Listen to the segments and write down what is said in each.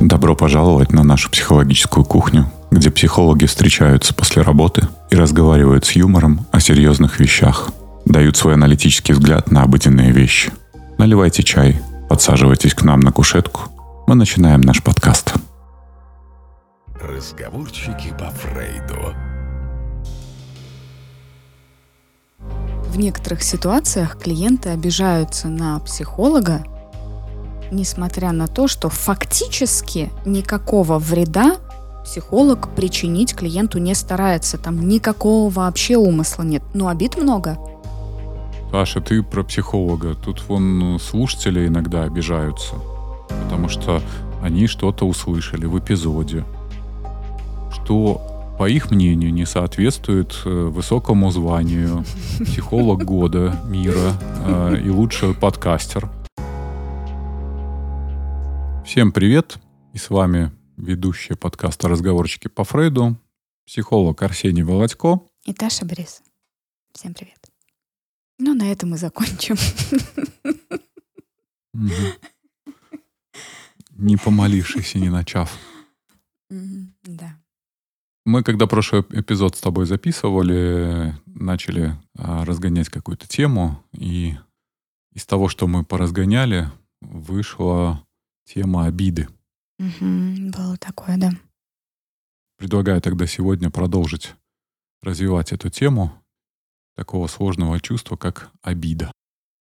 Добро пожаловать на нашу психологическую кухню, где психологи встречаются после работы и разговаривают с юмором о серьезных вещах, дают свой аналитический взгляд на обыденные вещи. Наливайте чай, подсаживайтесь к нам на кушетку. Мы начинаем наш подкаст. Разговорчики по Фрейду. В некоторых ситуациях клиенты обижаются на психолога, несмотря на то, что фактически никакого вреда психолог причинить клиенту не старается. Там никакого вообще умысла нет. Но обид много. Паша, ты про психолога. Тут вон слушатели иногда обижаются, потому что они что-то услышали в эпизоде, что, по их мнению, не соответствует э, высокому званию психолог года мира э, и лучший подкастер. Всем привет! И с вами ведущая подкаста «Разговорчики по Фрейду», психолог Арсений Володько. И Таша Борис. Всем привет. Ну, на этом мы закончим. Не помолившись и не начав. Да. Мы, когда прошлый эпизод с тобой записывали, начали а, разгонять какую-то тему, и из того, что мы поразгоняли, вышла тема обиды. Угу, было такое, да. Предлагаю тогда сегодня продолжить развивать эту тему такого сложного чувства, как обида.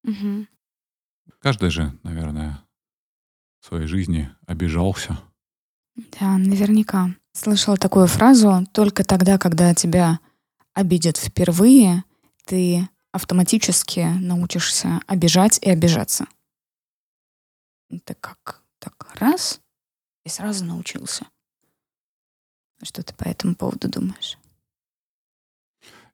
Угу. Каждый же, наверное, в своей жизни обижался. Да, наверняка. Слышала такую фразу, только тогда, когда тебя обидят впервые, ты автоматически научишься обижать и обижаться. Это как раз и сразу научился. Что ты по этому поводу думаешь?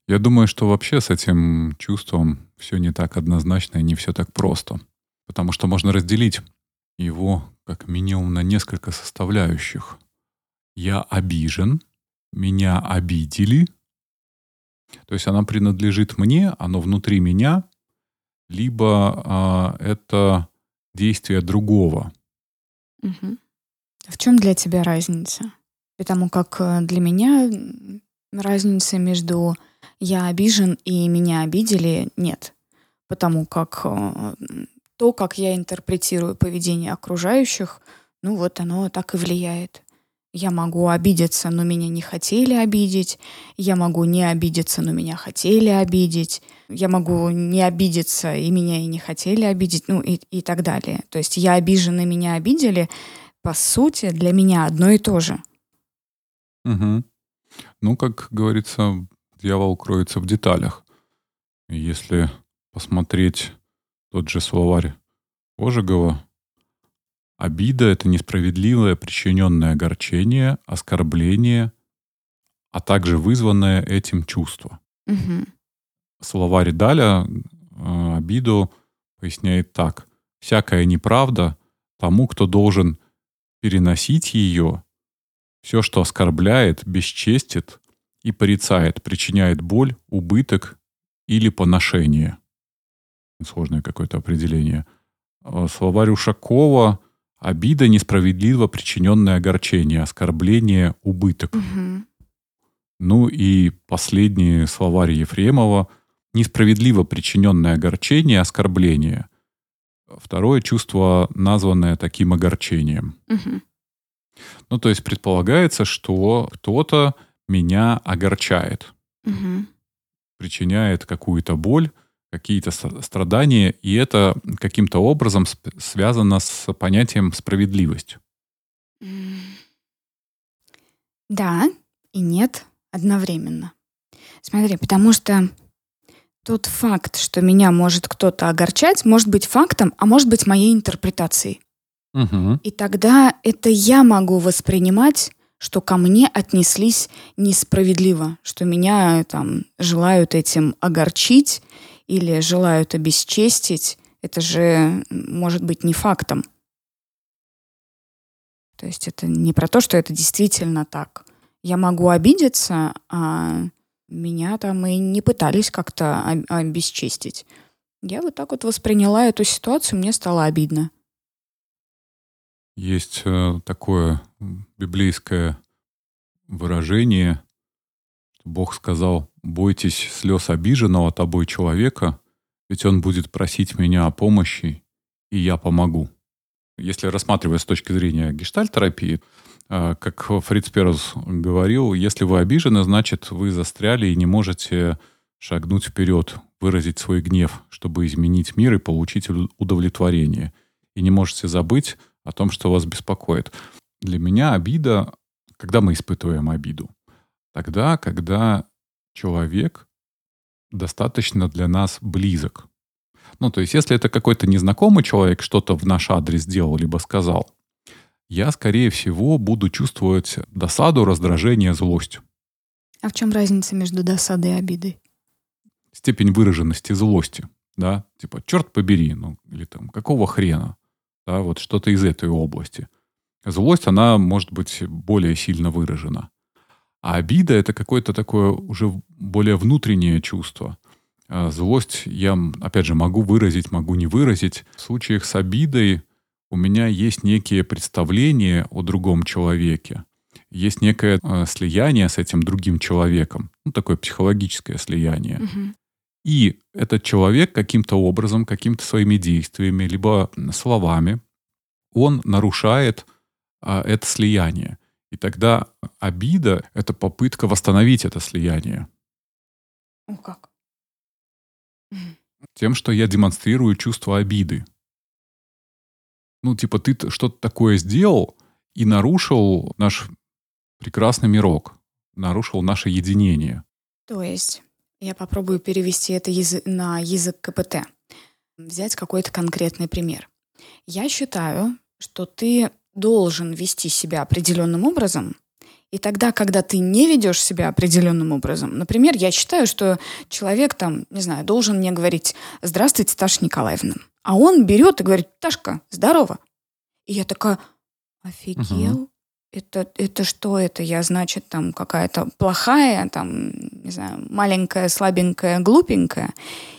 Я думаю, что вообще с этим чувством все не так однозначно и не все так просто. Потому что можно разделить его как минимум на несколько составляющих. Я обижен, меня обидели. То есть она принадлежит мне, оно внутри меня, либо а, это действие другого. Угу. В чем для тебя разница? Потому как э, для меня разницы между я обижен и меня обидели нет. Потому как э, то, как я интерпретирую поведение окружающих, ну вот оно так и влияет. Я могу обидеться, но меня не хотели обидеть. Я могу не обидеться, но меня хотели обидеть. Я могу не обидеться, и меня и не хотели обидеть, ну и, и так далее. То есть я обижен, и меня обидели, по сути, для меня одно и то же. Угу. Ну, как говорится, дьявол кроется в деталях. Если посмотреть тот же словарь Ожегова, Обида — это несправедливое причиненное огорчение, оскорбление, а также вызванное этим чувство. Угу. Словарь Даля э, обиду поясняет так. «Всякая неправда тому, кто должен переносить ее, все, что оскорбляет, бесчестит и порицает, причиняет боль, убыток или поношение». Сложное какое-то определение. Э, словарь Ушакова — Обида, несправедливо причиненное огорчение, оскорбление, убыток. Угу. Ну и последние словари Ефремова. Несправедливо причиненное огорчение, оскорбление. Второе чувство, названное таким огорчением. Угу. Ну, то есть предполагается, что кто-то меня огорчает, угу. причиняет какую-то боль, какие-то страдания, и это каким-то образом связано с понятием справедливость. Да и нет одновременно. Смотри, потому что тот факт, что меня может кто-то огорчать, может быть фактом, а может быть моей интерпретацией. Угу. И тогда это я могу воспринимать, что ко мне отнеслись несправедливо, что меня там желают этим огорчить или желают обесчестить, это же может быть не фактом. То есть это не про то, что это действительно так. Я могу обидеться, а меня там и не пытались как-то обесчестить. Я вот так вот восприняла эту ситуацию, мне стало обидно. Есть э, такое библейское выражение, Бог сказал, бойтесь слез обиженного тобой человека, ведь он будет просить меня о помощи, и я помогу. Если рассматривая с точки зрения гештальтерапии, э, как Фриц Перус говорил, если вы обижены, значит, вы застряли и не можете шагнуть вперед, выразить свой гнев, чтобы изменить мир и получить удовлетворение. И не можете забыть о том, что вас беспокоит. Для меня обида, когда мы испытываем обиду, тогда, когда человек достаточно для нас близок. Ну, то есть, если это какой-то незнакомый человек что-то в наш адрес сделал, либо сказал, я, скорее всего, буду чувствовать досаду, раздражение, злость. А в чем разница между досадой и обидой? Степень выраженности злости, да, типа, черт побери, ну, или там, какого хрена, да, вот что-то из этой области. Злость, она может быть более сильно выражена. А обида — это какое-то такое уже более внутреннее чувство. А злость я, опять же, могу выразить, могу не выразить. В случаях с обидой у меня есть некие представления о другом человеке. Есть некое э, слияние с этим другим человеком. Ну, такое психологическое слияние. Угу. И этот человек каким-то образом, какими-то своими действиями, либо словами, он нарушает а, это слияние. И тогда обида — это попытка восстановить это слияние. О, как? Тем, что я демонстрирую чувство обиды. Ну, типа, ты что-то такое сделал и нарушил наш прекрасный мирок, нарушил наше единение. То есть я попробую перевести это на язык КПТ. Взять какой-то конкретный пример. Я считаю, что ты должен вести себя определенным образом, и тогда, когда ты не ведешь себя определенным образом, например, я считаю, что человек там, не знаю, должен мне говорить «Здравствуйте, Таша Николаевна». А он берет и говорит «Ташка, здорово». И я такая «Офигел? Угу это, это что это? Я, значит, там какая-то плохая, там, не знаю, маленькая, слабенькая, глупенькая.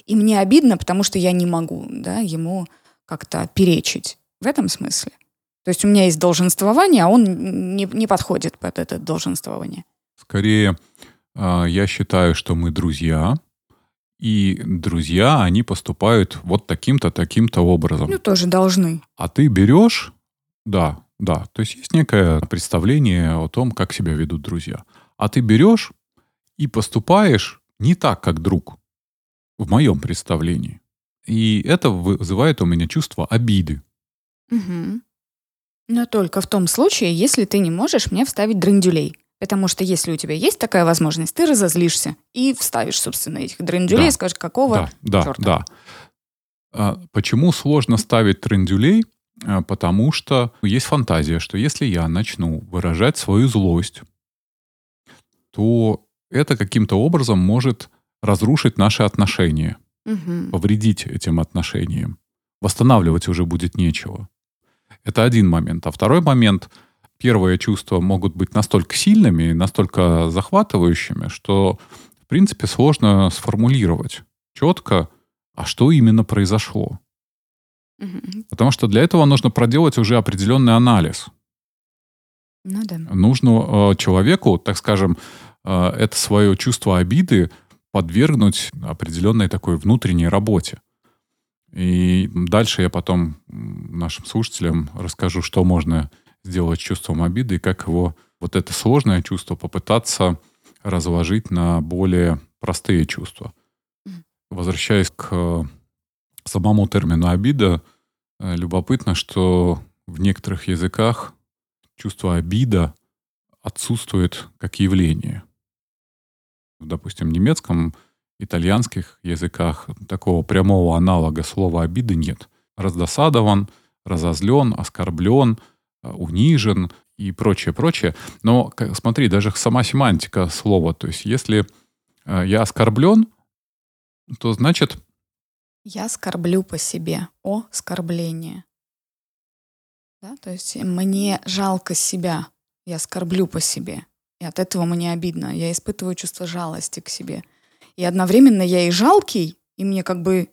И мне обидно, потому что я не могу, да, ему как-то перечить. В этом смысле. То есть у меня есть долженствование, а он не, не подходит под это долженствование. Скорее, а, я считаю, что мы друзья, и друзья, они поступают вот таким-то, таким-то образом. Ну, тоже должны. А ты берешь, да, да, то есть есть некое представление о том, как себя ведут друзья. А ты берешь и поступаешь не так, как друг, в моем представлении. И это вызывает у меня чувство обиды. Угу. Но только в том случае, если ты не можешь мне вставить драндюлей. Потому что если у тебя есть такая возможность, ты разозлишься и вставишь, собственно, этих драндюлей да. и скажешь, какого да, черта. Да, да. А почему сложно ставить трендюлей? А, потому что есть фантазия, что если я начну выражать свою злость, то это каким-то образом может разрушить наши отношения, угу. повредить этим отношениям. Восстанавливать уже будет нечего. Это один момент. А второй момент, первые чувства могут быть настолько сильными, настолько захватывающими, что, в принципе, сложно сформулировать четко, а что именно произошло. Потому что для этого нужно проделать уже определенный анализ. Ну да. Нужно э, человеку, так скажем, э, это свое чувство обиды подвергнуть определенной такой внутренней работе. И дальше я потом нашим слушателям расскажу, что можно сделать с чувством обиды и как его вот это сложное чувство попытаться разложить на более простые чувства. Возвращаясь к самому термину обида э, любопытно, что в некоторых языках чувство обида отсутствует как явление. Допустим, в немецком, итальянских языках такого прямого аналога слова обиды нет. Раздосадован, разозлен, оскорблен, э, унижен и прочее, прочее. Но смотри, даже сама семантика слова, то есть если э, я оскорблен, то значит я скорблю по себе. О, скорбление. Да, то есть мне жалко себя. Я скорблю по себе. И от этого мне обидно. Я испытываю чувство жалости к себе. И одновременно я и жалкий, и мне как бы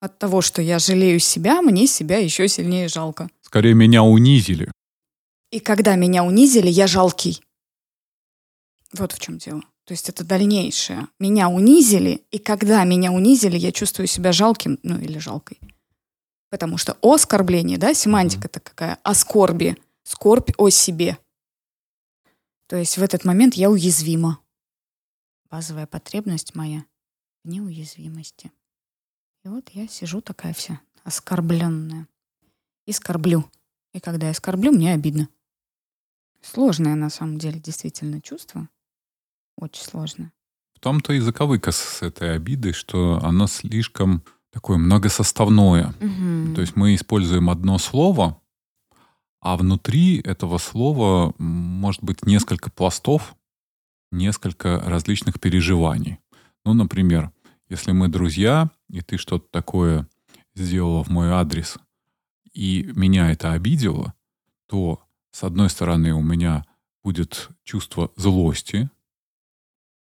от того, что я жалею себя, мне себя еще сильнее жалко. Скорее, меня унизили. И когда меня унизили, я жалкий. Вот в чем дело. То есть это дальнейшее. Меня унизили, и когда меня унизили, я чувствую себя жалким, ну или жалкой. Потому что оскорбление, да, семантика-то какая, о скорби, скорбь о себе. То есть в этот момент я уязвима. Базовая потребность моя в неуязвимости. И вот я сижу такая вся оскорбленная. И скорблю. И когда я скорблю, мне обидно. Сложное на самом деле действительно чувство. Очень сложно. В том-то и заковыка с этой обидой, что она слишком такое многосоставное. Угу. То есть мы используем одно слово, а внутри этого слова может быть несколько пластов, несколько различных переживаний. Ну, например, если мы друзья, и ты что-то такое сделала в мой адрес, и меня это обидело, то, с одной стороны, у меня будет чувство злости,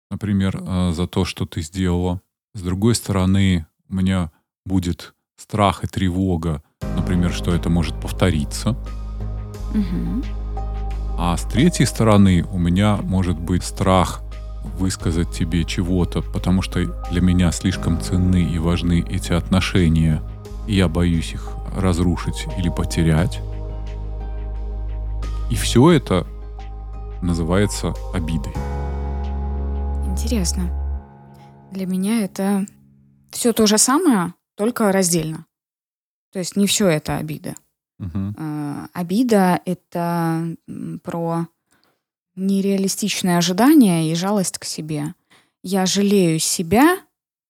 например, э, за то, что ты сделала. С другой стороны, у меня будет страх и тревога, например, что это может повториться. Угу. А с третьей стороны у меня может быть страх высказать тебе чего-то, потому что для меня слишком ценны и важны эти отношения, и я боюсь их разрушить или потерять. И все это называется обидой. Интересно. Для меня это все то же самое, только раздельно. То есть не все это обида. Угу. Э, обида — это про нереалистичные ожидания и жалость к себе. Я жалею себя,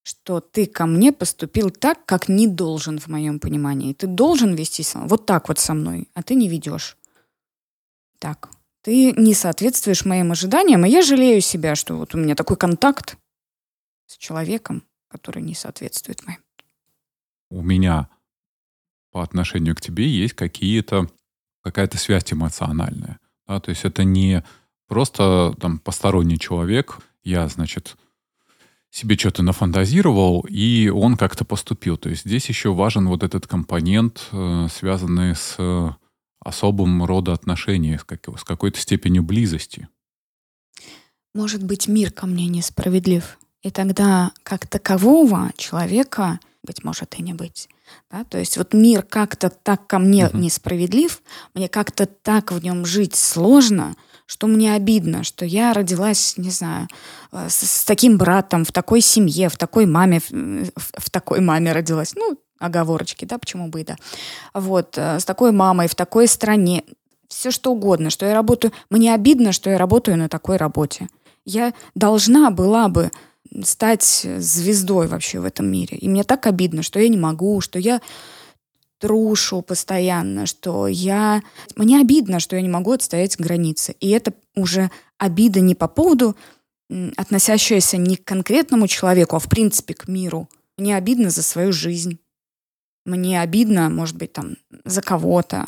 что ты ко мне поступил так, как не должен в моем понимании. Ты должен вести вот так вот со мной, а ты не ведешь. Так. Ты не соответствуешь моим ожиданиям, и я жалею себя, что вот у меня такой контакт с человеком, который не соответствует моим. У меня по отношению к тебе есть какие-то какая-то связь эмоциональная. Да? То есть это не просто там посторонний человек, я, значит, себе что-то нафантазировал, и он как-то поступил. То есть здесь еще важен вот этот компонент, э, связанный с особым рода отношений, с, как, с какой-то степенью близости. Может быть, мир ко мне несправедлив. И тогда как такового человека, быть может, и не быть. Да? То есть вот мир как-то так ко мне uh-huh. несправедлив, мне как-то так в нем жить сложно, что мне обидно, что я родилась, не знаю, э, с, с таким братом, в такой семье, в такой маме, в, в такой маме родилась. Ну, оговорочки, да, почему бы и да. Вот, э, с такой мамой, в такой стране. Все что угодно, что я работаю. Мне обидно, что я работаю на такой работе. Я должна была бы стать звездой вообще в этом мире. И мне так обидно, что я не могу, что я трушу постоянно, что я... Мне обидно, что я не могу отстоять границы. И это уже обида не по поводу, относящаяся не к конкретному человеку, а в принципе к миру. Мне обидно за свою жизнь. Мне обидно, может быть, там, за кого-то.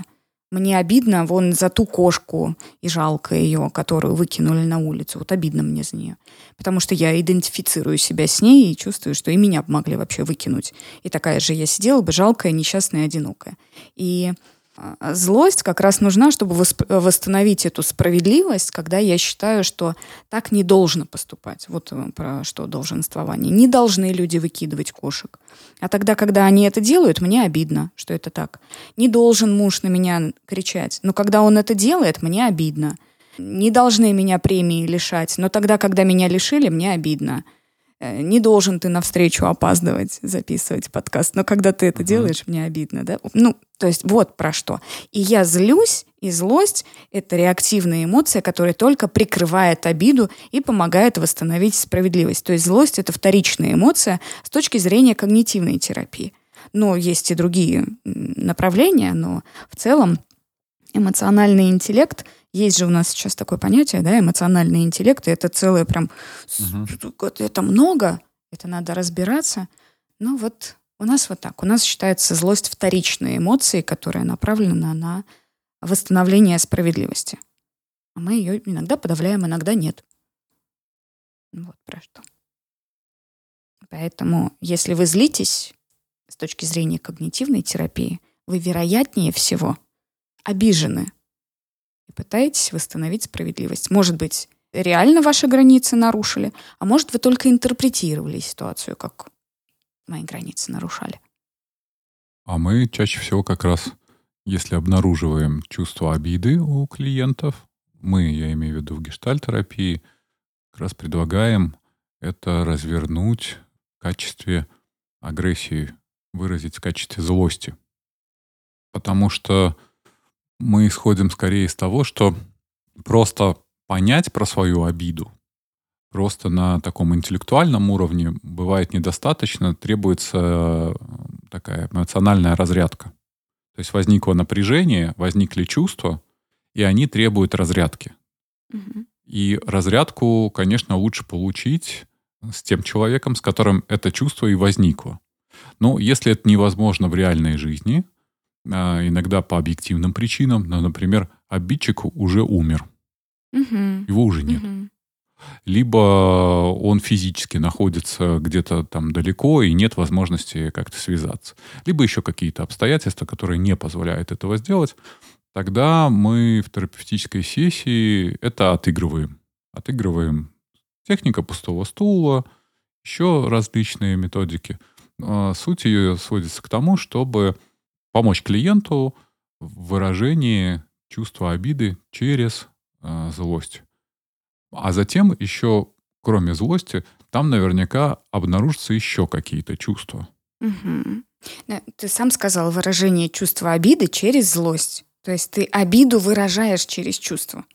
Мне обидно вон за ту кошку и жалко ее, которую выкинули на улицу. Вот обидно мне за нее. Потому что я идентифицирую себя с ней и чувствую, что и меня могли вообще выкинуть. И такая же я сидела бы жалкая, несчастная, одинокая. И злость как раз нужна, чтобы восстановить эту справедливость, когда я считаю, что так не должно поступать. Вот э, про что долженствование. Не должны люди выкидывать кошек. А тогда, когда они это делают, мне обидно, что это так. Не должен муж на меня кричать. Но когда он это делает, мне обидно. Не должны меня премии лишать. Но тогда, когда меня лишили, мне обидно. Э, не должен ты навстречу опаздывать, записывать подкаст. Но когда ты это uh-huh. делаешь, мне обидно, да? Ну, то есть вот про что. И я злюсь, и злость — это реактивная эмоция, которая только прикрывает обиду и помогает восстановить справедливость. То есть злость — это вторичная эмоция с точки зрения когнитивной терапии. Но есть и другие направления, но в целом эмоциональный интеллект — есть же у нас сейчас такое понятие, да, эмоциональный интеллект, и это целое прям, угу. это много, это надо разбираться. Ну вот у нас вот так. У нас считается злость вторичной эмоцией, которая направлена на восстановление справедливости. А мы ее иногда подавляем, иногда нет. Вот про что. Поэтому, если вы злитесь с точки зрения когнитивной терапии, вы вероятнее всего обижены пытаетесь восстановить справедливость. Может быть, реально ваши границы нарушили, а может, вы только интерпретировали ситуацию, как мои границы нарушали. А мы чаще всего как раз, если обнаруживаем чувство обиды у клиентов, мы, я имею в виду в гештальтерапии, как раз предлагаем это развернуть в качестве агрессии, выразить в качестве злости. Потому что мы исходим скорее из того, что просто понять про свою обиду просто на таком интеллектуальном уровне бывает недостаточно, требуется э, такая эмоциональная разрядка. То есть возникло напряжение, возникли чувства, и они требуют разрядки. Угу. И разрядку, конечно, лучше получить с тем человеком, с которым это чувство и возникло. Но если это невозможно в реальной жизни, иногда по объективным причинам, ну, например, обидчик уже умер, угу. его уже нет. Угу либо он физически находится где-то там далеко и нет возможности как-то связаться, либо еще какие-то обстоятельства, которые не позволяют этого сделать, тогда мы в терапевтической сессии это отыгрываем. Отыгрываем техника пустого стула, еще различные методики. А суть ее сводится к тому, чтобы помочь клиенту в выражении чувства обиды через э, злость. А затем еще, кроме злости, там наверняка обнаружатся еще какие-то чувства. Угу. Ты сам сказал выражение чувства обиды через злость. То есть ты обиду выражаешь через чувство.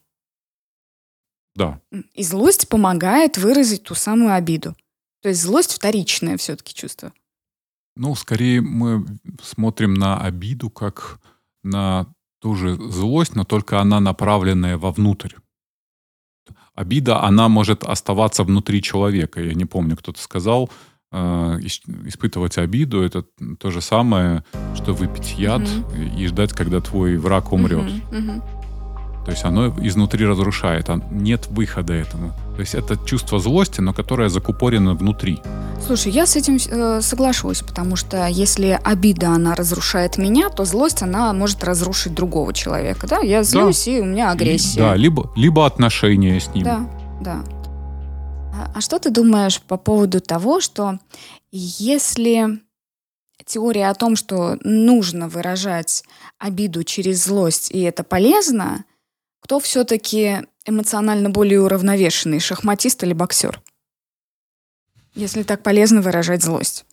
Да. И злость помогает выразить ту самую обиду. То есть злость вторичное все-таки чувство. Ну, скорее мы смотрим на обиду как на ту же злость, но только она направленная вовнутрь обида, она может оставаться внутри человека. Я не помню, кто-то сказал, э, испытывать обиду это то же самое, что выпить яд mm-hmm. и ждать, когда твой враг умрет. Mm-hmm. Mm-hmm. То есть оно изнутри разрушает, а нет выхода этому. То есть это чувство злости, но которое закупорено внутри. Слушай, я с этим э, соглашусь, потому что если обида, она разрушает меня, то злость, она может разрушить другого человека. Да, я злюсь, да. и у меня агрессия. Да, либо, либо отношения с ним. Да, да. А, а что ты думаешь по поводу того, что если теория о том, что нужно выражать обиду через злость, и это полезно, кто все-таки эмоционально более уравновешенный, шахматист или боксер? Если так полезно выражать злость.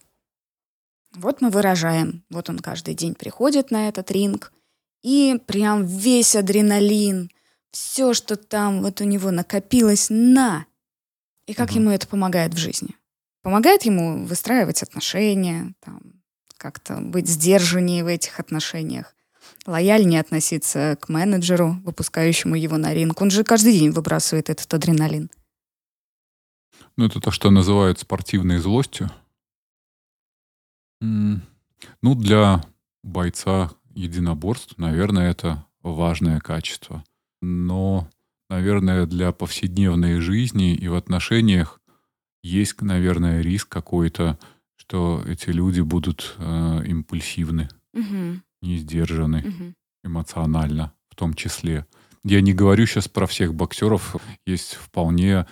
Вот мы выражаем. Вот он каждый день приходит на этот ринг, и прям весь адреналин, все, что там вот у него накопилось, на. И как ему это помогает в жизни? Помогает ему выстраивать отношения, там, как-то быть сдержаннее в этих отношениях лояльнее относиться к менеджеру, выпускающему его на ринг. Он же каждый день выбрасывает этот адреналин. Ну, это то, что называют спортивной злостью. Ну, для бойца единоборств, наверное, это важное качество. Но, наверное, для повседневной жизни и в отношениях есть, наверное, риск какой-то, что эти люди будут э, импульсивны. Угу не сдержаны угу. эмоционально в том числе. Я не говорю сейчас про всех боксеров. Есть вполне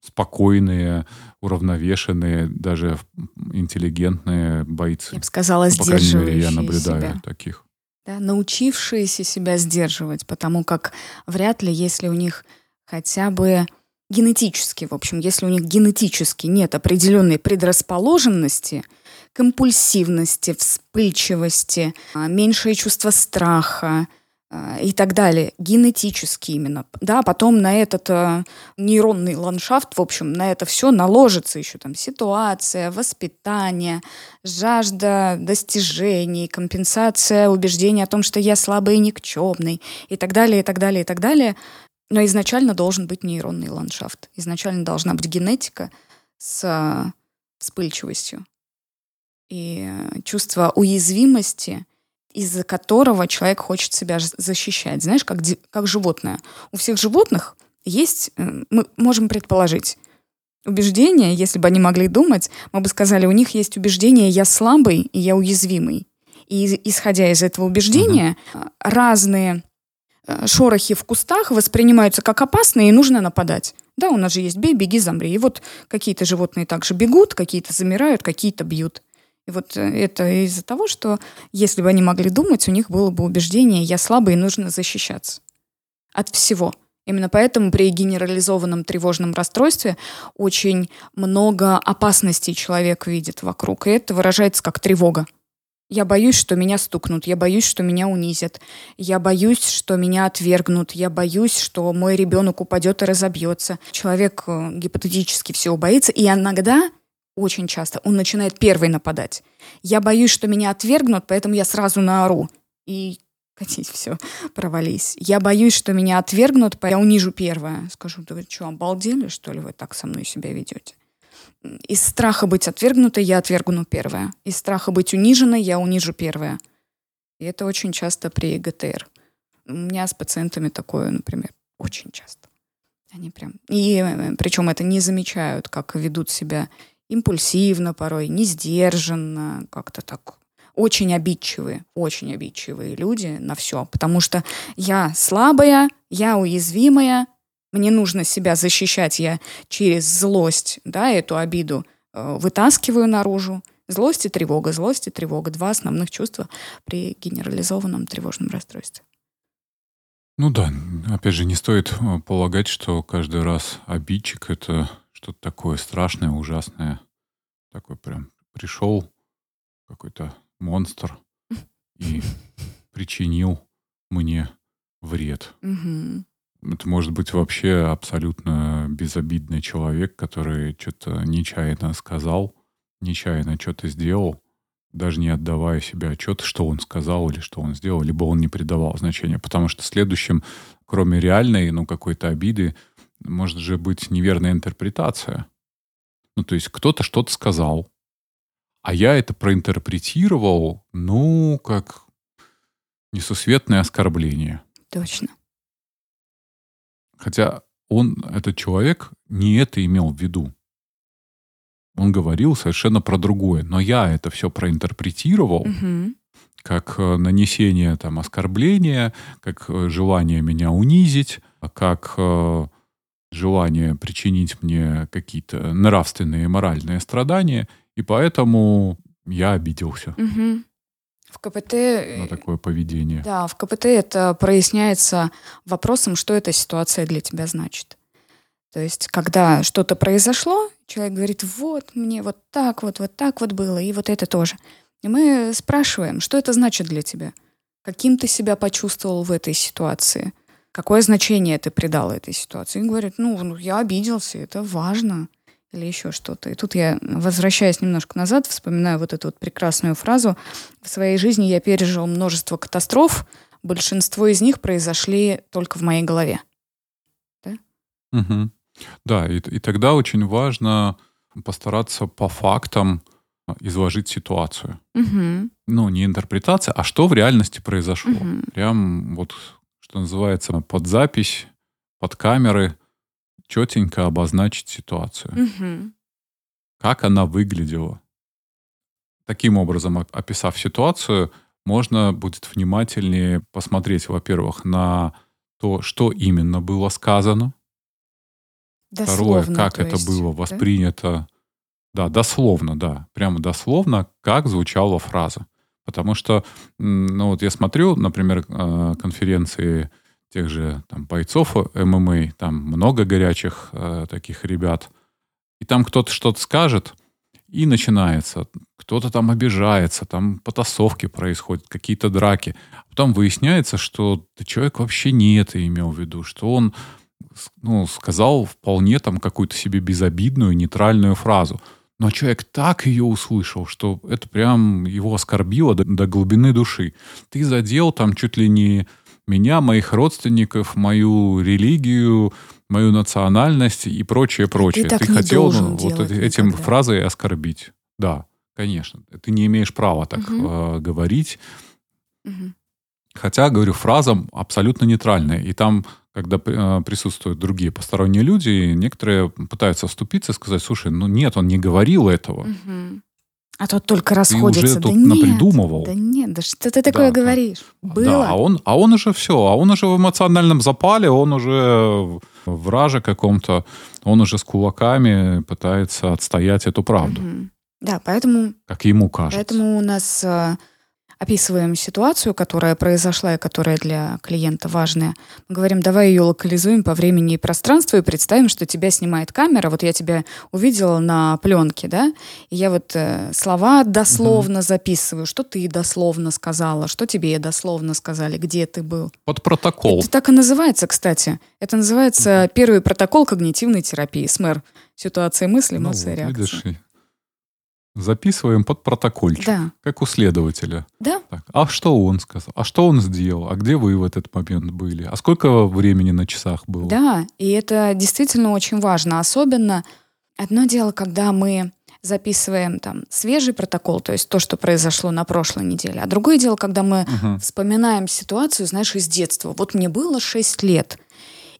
спокойные, уравновешенные, даже интеллигентные бойцы. Я бы сказала, ну, по крайней мере, я наблюдаю себя. таких. Да, научившиеся себя сдерживать, потому как вряд ли, если у них хотя бы генетически, в общем, если у них генетически нет определенной предрасположенности к импульсивности, вспыльчивости, а, меньшее чувство страха а, и так далее, генетически именно. Да, потом на этот э, нейронный ландшафт, в общем, на это все наложится еще там ситуация, воспитание, жажда достижений, компенсация, убеждение о том, что я слабый и никчемный и так далее, и так далее, и так далее. Но изначально должен быть нейронный ландшафт. Изначально должна быть генетика с вспыльчивостью и чувство уязвимости, из-за которого человек хочет себя защищать. Знаешь, как, как животное. У всех животных есть, э, мы можем предположить, убеждения, если бы они могли думать, мы бы сказали, у них есть убеждение «я слабый» и «я уязвимый». И исходя из этого убеждения, uh-huh. разные э, шорохи в кустах воспринимаются как опасные и нужно нападать. Да, у нас же есть бей, беги, замри. И вот какие-то животные также бегут, какие-то замирают, какие-то бьют. И вот э, это из-за того, что если бы они могли думать, у них было бы убеждение «я слабый и нужно защищаться» от всего. Именно поэтому при генерализованном тревожном расстройстве очень много опасностей человек видит вокруг, и это выражается как тревога. Я боюсь, что меня стукнут, я боюсь, что меня унизят, я боюсь, что меня отвергнут, я боюсь, что мой ребенок упадет и разобьется. Человек э, гипотетически всего боится, и иногда, очень часто, он начинает первый нападать. Я боюсь, что меня отвергнут, поэтому я сразу наору. И катись, все, провались. Я боюсь, что меня отвергнут, я унижу первое. Скажу, да вы что, обалдели, что ли, вы так со мной себя ведете? Из страха быть отвергнутой я отвергну первое. Из страха быть униженной я унижу первое. И это очень часто при ГТР. У меня с пациентами такое, например, очень часто. Они прям... И э, причем это не замечают, как ведут себя импульсивно порой, не сдержанно, как-то так очень обидчивые, очень обидчивые люди на все, потому что я слабая, я уязвимая, мне нужно себя защищать, я через злость, да, эту обиду э, вытаскиваю наружу. Злость и тревога, злость и тревога — два основных чувства при генерализованном тревожном расстройстве. Ну да, опять же, не стоит э, полагать, что каждый раз обидчик — это что-то такое страшное, ужасное. Такой прям пришел какой-то монстр и причинил мне вред. Угу. Это может быть вообще абсолютно безобидный человек, который что-то нечаянно сказал, нечаянно что-то сделал, даже не отдавая себе отчет, что он сказал или что он сделал, либо он не придавал значения. Потому что следующим, кроме реальной, ну, какой-то обиды, может же быть неверная интерпретация. Ну, то есть кто-то что-то сказал, а я это проинтерпретировал, ну, как несусветное оскорбление. Точно. Хотя он, этот человек, не это имел в виду. Он говорил совершенно про другое. Но я это все проинтерпретировал угу. как э, нанесение там, оскорбления, как э, желание меня унизить, как э, желание причинить мне какие-то нравственные и моральные страдания. И поэтому я обиделся. Угу. В КПТ... На такое поведение. Да, в КПТ это проясняется вопросом, что эта ситуация для тебя значит. То есть, когда что-то произошло, человек говорит, вот, мне вот так вот, вот так вот было, и вот это тоже. И мы спрашиваем, что это значит для тебя? Каким ты себя почувствовал в этой ситуации? Какое значение ты придал этой ситуации? И говорит, ну, ну, я обиделся, это важно или еще что-то. И тут я, возвращаясь немножко назад, вспоминаю вот эту вот прекрасную фразу. В своей жизни я пережил множество катастроф, большинство из них произошли только в моей голове. Да? Угу. Да, и, и тогда очень важно постараться по фактам изложить ситуацию. Угу. Ну, не интерпретация, а что в реальности произошло. Угу. Прям вот, что называется, под запись, под камеры – четенько обозначить ситуацию. Угу. Как она выглядела. Таким образом, описав ситуацию, можно будет внимательнее посмотреть, во-первых, на то, что именно было сказано. Дословно, Второе, как это есть, было воспринято. Да? да, дословно, да. Прямо дословно, как звучала фраза. Потому что, ну вот я смотрю, например, э, конференции тех же там, бойцов ММА, там много горячих э, таких ребят. И там кто-то что-то скажет, и начинается. Кто-то там обижается, там потасовки происходят, какие-то драки. Потом выясняется, что человек вообще не это имел в виду, что он ну, сказал вполне там какую-то себе безобидную, нейтральную фразу. Но человек так ее услышал, что это прям его оскорбило до, до глубины души. Ты задел там чуть ли не меня, моих родственников, мою религию, мою национальность и прочее, прочее. Ты, так ты не хотел ну, вот этим никогда. фразой оскорбить. Да, конечно. Ты не имеешь права так Угу. э, говорить. Угу. Хотя, говорю, фраза абсолютно нейтральная. И там, когда э, присутствуют другие посторонние люди, некоторые пытаются вступиться и сказать, слушай, ну нет, он не говорил этого. Угу. А тот только Ты расходится. уже да тут нет, напридумывал. Да нет, да что ты такое Да, да. говоришь? Было. Да, а он, а он уже все, а он уже в эмоциональном запале, он уже в враже каком-то, он уже с кулаками пытается отстоять эту правду, Мгм. Да, поэтому как ему кажется. Поэтому у нас э, описываем ситуацию, которая произошла и которая для клиента важная. Мы говорим, давай ее локализуем по времени и пространству и представим, что тебя снимает камера. Вот я тебя увидела на пленке, да, и я вот э, слова дословно записываю, что ты дословно сказала, что тебе дословно сказали, где ты был. Под протокол. Это так и называется, кстати. Это называется первый протокол когнитивной терапии. СМЭР. Ситуация мысли, Ну эмоции, вот, реакции. видишь, записываем под протокольчик, Да, как у следователя. да, Так, а что он сказал? А что он сделал? А где вы в этот момент были? А сколько времени на часах было? Да, и это действительно очень важно. Особенно одно дело, когда мы записываем там свежий протокол, то есть то, что произошло на прошлой неделе, а другое дело, когда мы Мгм. вспоминаем ситуацию, знаешь, из детства. Вот мне было 6 лет,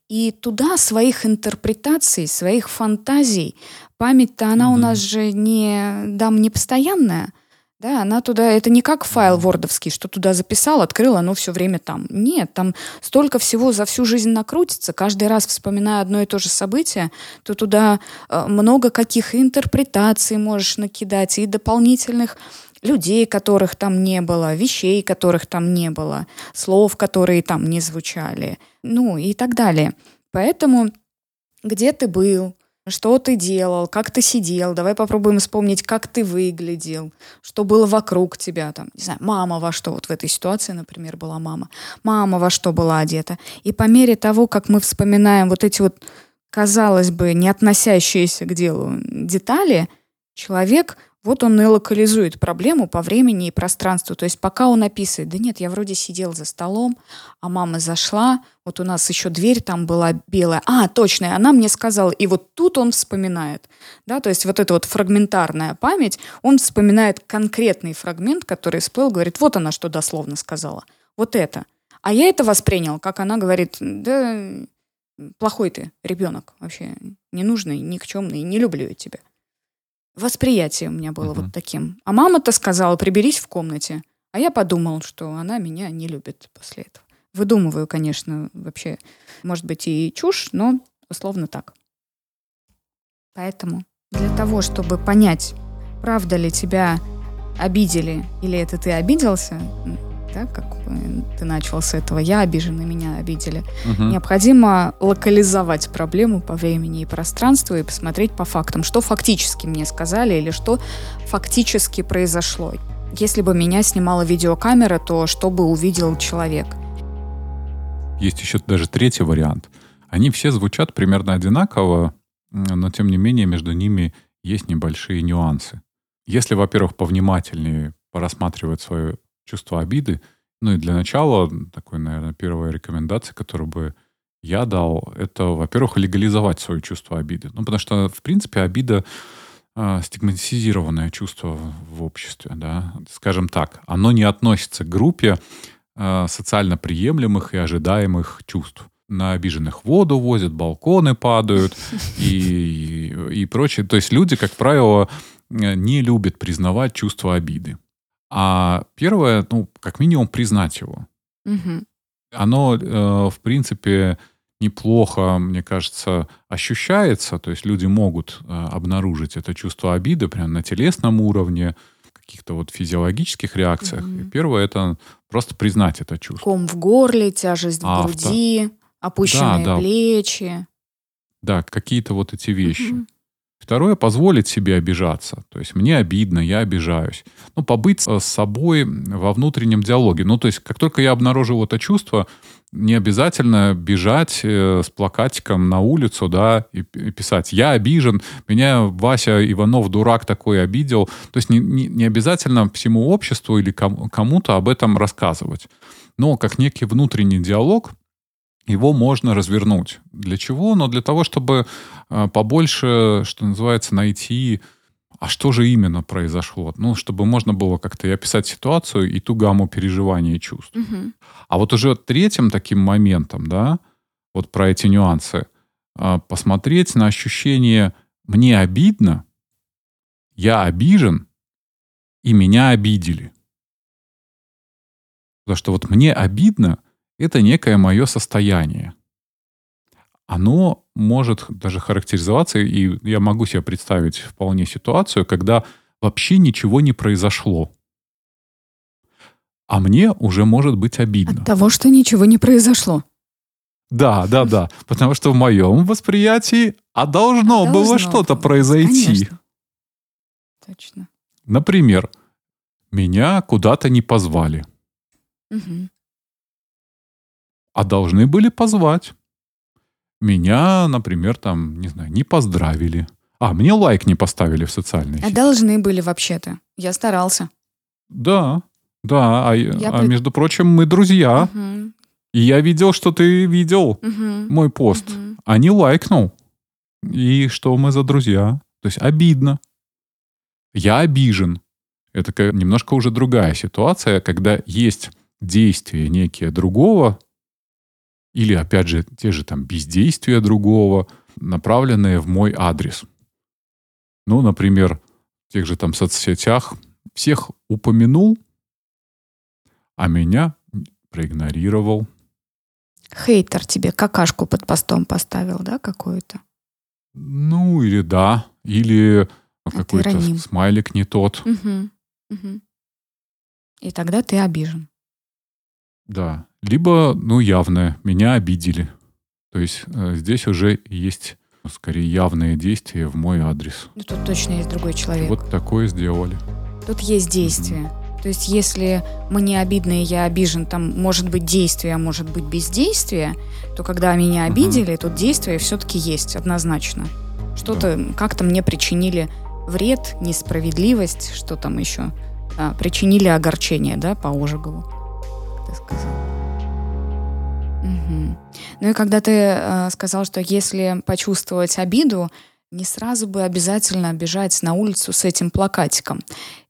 и туда своих интерпретаций, своих фантазий, память-то она у Мгм. нас же не, дам, не постоянная, да, она туда, это не как файл вордовский, что туда записал, открыл, оно все время там. Нет, там столько всего за всю жизнь накрутится. Каждый раз, вспоминая одно и то же событие, то туда э, много каких интерпретаций можешь накидать и дополнительных людей, которых там не было, вещей, которых там не было, слов, которые там не звучали, ну и так далее. Поэтому где ты был, что ты делал, как ты сидел, давай попробуем вспомнить, как ты выглядел, что было вокруг тебя, там, не знаю, мама во что, вот в этой ситуации, например, была мама, мама во что была одета. И по мере того, как мы вспоминаем вот эти вот, казалось бы, не относящиеся к делу детали, человек вот он и локализует проблему по времени и пространству. То есть пока он описывает, да нет, я вроде сидел за столом, а мама зашла, вот у нас еще дверь там была белая. А, точно, и она мне сказала. И вот тут он вспоминает. Да, то есть вот эта вот фрагментарная память, он вспоминает конкретный фрагмент, который всплыл, говорит, вот она что дословно сказала. Вот это. А я это воспринял, как она говорит, да плохой ты ребенок, вообще ненужный, никчемный, не люблю я тебя. Восприятие у меня было Мгм. вот таким. А мама-то сказала, приберись в комнате. А я подумал, что она меня не любит после этого. Выдумываю, конечно, вообще, может быть, и чушь, но условно так. Поэтому для того, чтобы понять, правда ли тебя обидели или это ты обиделся, так как ты начал с этого, я обижен, и меня обидели, Мгм. необходимо локализовать проблему по времени и пространству и посмотреть по фактам, что фактически мне сказали или что фактически произошло. Если бы меня снимала видеокамера, то что бы увидел человек? Есть еще даже третий вариант. Они все звучат примерно одинаково, но тем не менее между ними есть небольшие нюансы. Если, во-первых, повнимательнее порассматривать свое чувство обиды, ну и для начала, такой, наверное, первая рекомендация, которую бы я дал, это, во-первых, легализовать свое чувство обиды. Ну, потому что, в принципе, обида а, стигматизированное чувство в обществе, да, скажем так. Оно не относится к группе а, социально приемлемых и ожидаемых чувств. На обиженных воду возят, балконы падают и, и, и прочее. То есть люди, как правило, э, не любят признавать чувство обиды. А первое, ну, как минимум, признать его. Мгм. Оно, э, в принципе, неплохо, мне кажется, ощущается. То есть люди могут э, обнаружить это чувство обиды прямо на телесном уровне, каких-то вот физиологических реакциях. Мгм. И первое это просто признать это чувство. Ком в горле, тяжесть в Авто. груди, опущенные Да, да. плечи. Да, какие-то вот эти вещи. Мгм. Второе, позволить себе обижаться. То есть мне обидно, я обижаюсь. Ну, побыть с собой во внутреннем диалоге. Ну, то есть как только я обнаружил это чувство, не обязательно бежать э, с плакатиком на улицу, да, и, и писать «Я обижен, меня Вася Иванов, дурак такой, обидел». То есть не, не, не обязательно всему обществу или кому- кому-то об этом рассказывать. Но как некий внутренний диалог его можно развернуть. Для чего? Но для того, чтобы э, побольше, что называется, найти, а что же именно произошло. Ну, чтобы можно было как-то и описать ситуацию и ту гамму переживаний и чувств. Мгм. А вот уже третьим таким моментом, да, вот про эти нюансы, а, посмотреть на ощущение «мне обидно», «я обижен», и меня обидели. Потому что вот мне обидно — это некое мое состояние. Оно может даже характеризоваться, и я могу себе представить вполне ситуацию, когда вообще ничего не произошло. А мне уже может быть обидно. От того, что ничего не произошло. Да, да, да. Потому что в моем восприятии, а должно, А было должно что-то было, произойти. конечно. Точно. Например, меня куда-то не позвали, Мгм. А должны были позвать. Меня, например, там, не знаю, не поздравили. А, мне лайк не поставили в социальной А сети. должны были вообще-то. Я старался. Да, да. А, Я а пред- между прочим, мы друзья. Мгм. И я видел, что ты видел Мгм. мой пост, Мгм. а не лайкнул. И что мы за друзья? То есть обидно. Я обижен. Это ка- немножко уже другая ситуация, когда есть действия некие другого, или, опять же, те же там бездействия другого, направленные в мой адрес. Ну, например, в тех же там соцсетях всех упомянул, а меня проигнорировал. Хейтер тебе какашку под постом поставил, да, какую-то? Ну, или да, или какой-то ироним. смайлик не тот. Мгм. Мгм. И тогда ты обижен. Да. Либо, ну, явное, меня обидели. То есть э, здесь уже есть, ну, скорее, явные действия в мой адрес. Ну, тут точно есть другой человек. Вот такое сделали. Тут есть действие. То есть, если мне обидно и я обижен, там может быть действие, а может быть бездействие, то когда меня обидели, тут действие все-таки есть однозначно. Что-то как-то мне причинили вред, несправедливость, что там еще? А, причинили огорчение, да, по Ожегову, ты сказал. Мгм. Ну и когда ты э, сказал, что если почувствовать обиду, не сразу бы обязательно бежать на улицу с этим плакатиком.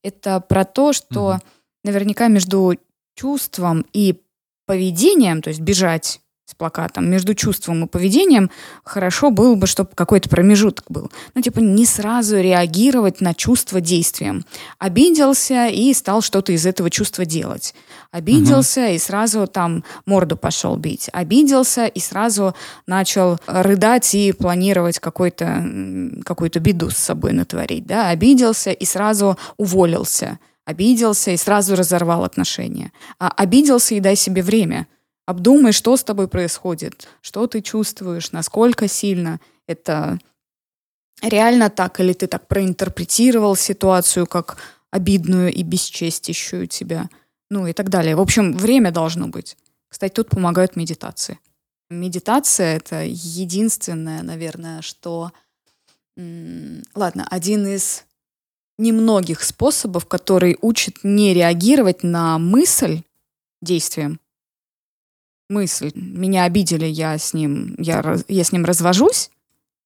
Это про то, что Мгм. наверняка между чувством и поведением, то есть бежать с плакатом, между чувством и поведением хорошо было бы, чтобы какой-то промежуток был. Ну, типа, не сразу реагировать на чувство действием. Обиделся и стал что-то из этого чувства делать. Обиделся и сразу там морду пошел бить. Обиделся и сразу начал рыдать и планировать какой-то, какую-то беду с собой натворить. Да? Обиделся и сразу уволился. Обиделся и сразу разорвал отношения. А обиделся и дай себе время. Обдумай, что с тобой происходит, что ты чувствуешь, насколько сильно это реально так, или ты так проинтерпретировал ситуацию как обидную и бесчестящую тебя, ну и так далее. В общем, время должно быть. Кстати, тут помогают медитации. Медитация — это единственное, наверное, что... Ладно, один из немногих способов, который учит не реагировать на мысль действием. Мысль. Меня обидели, я с ним, я, я с ним развожусь,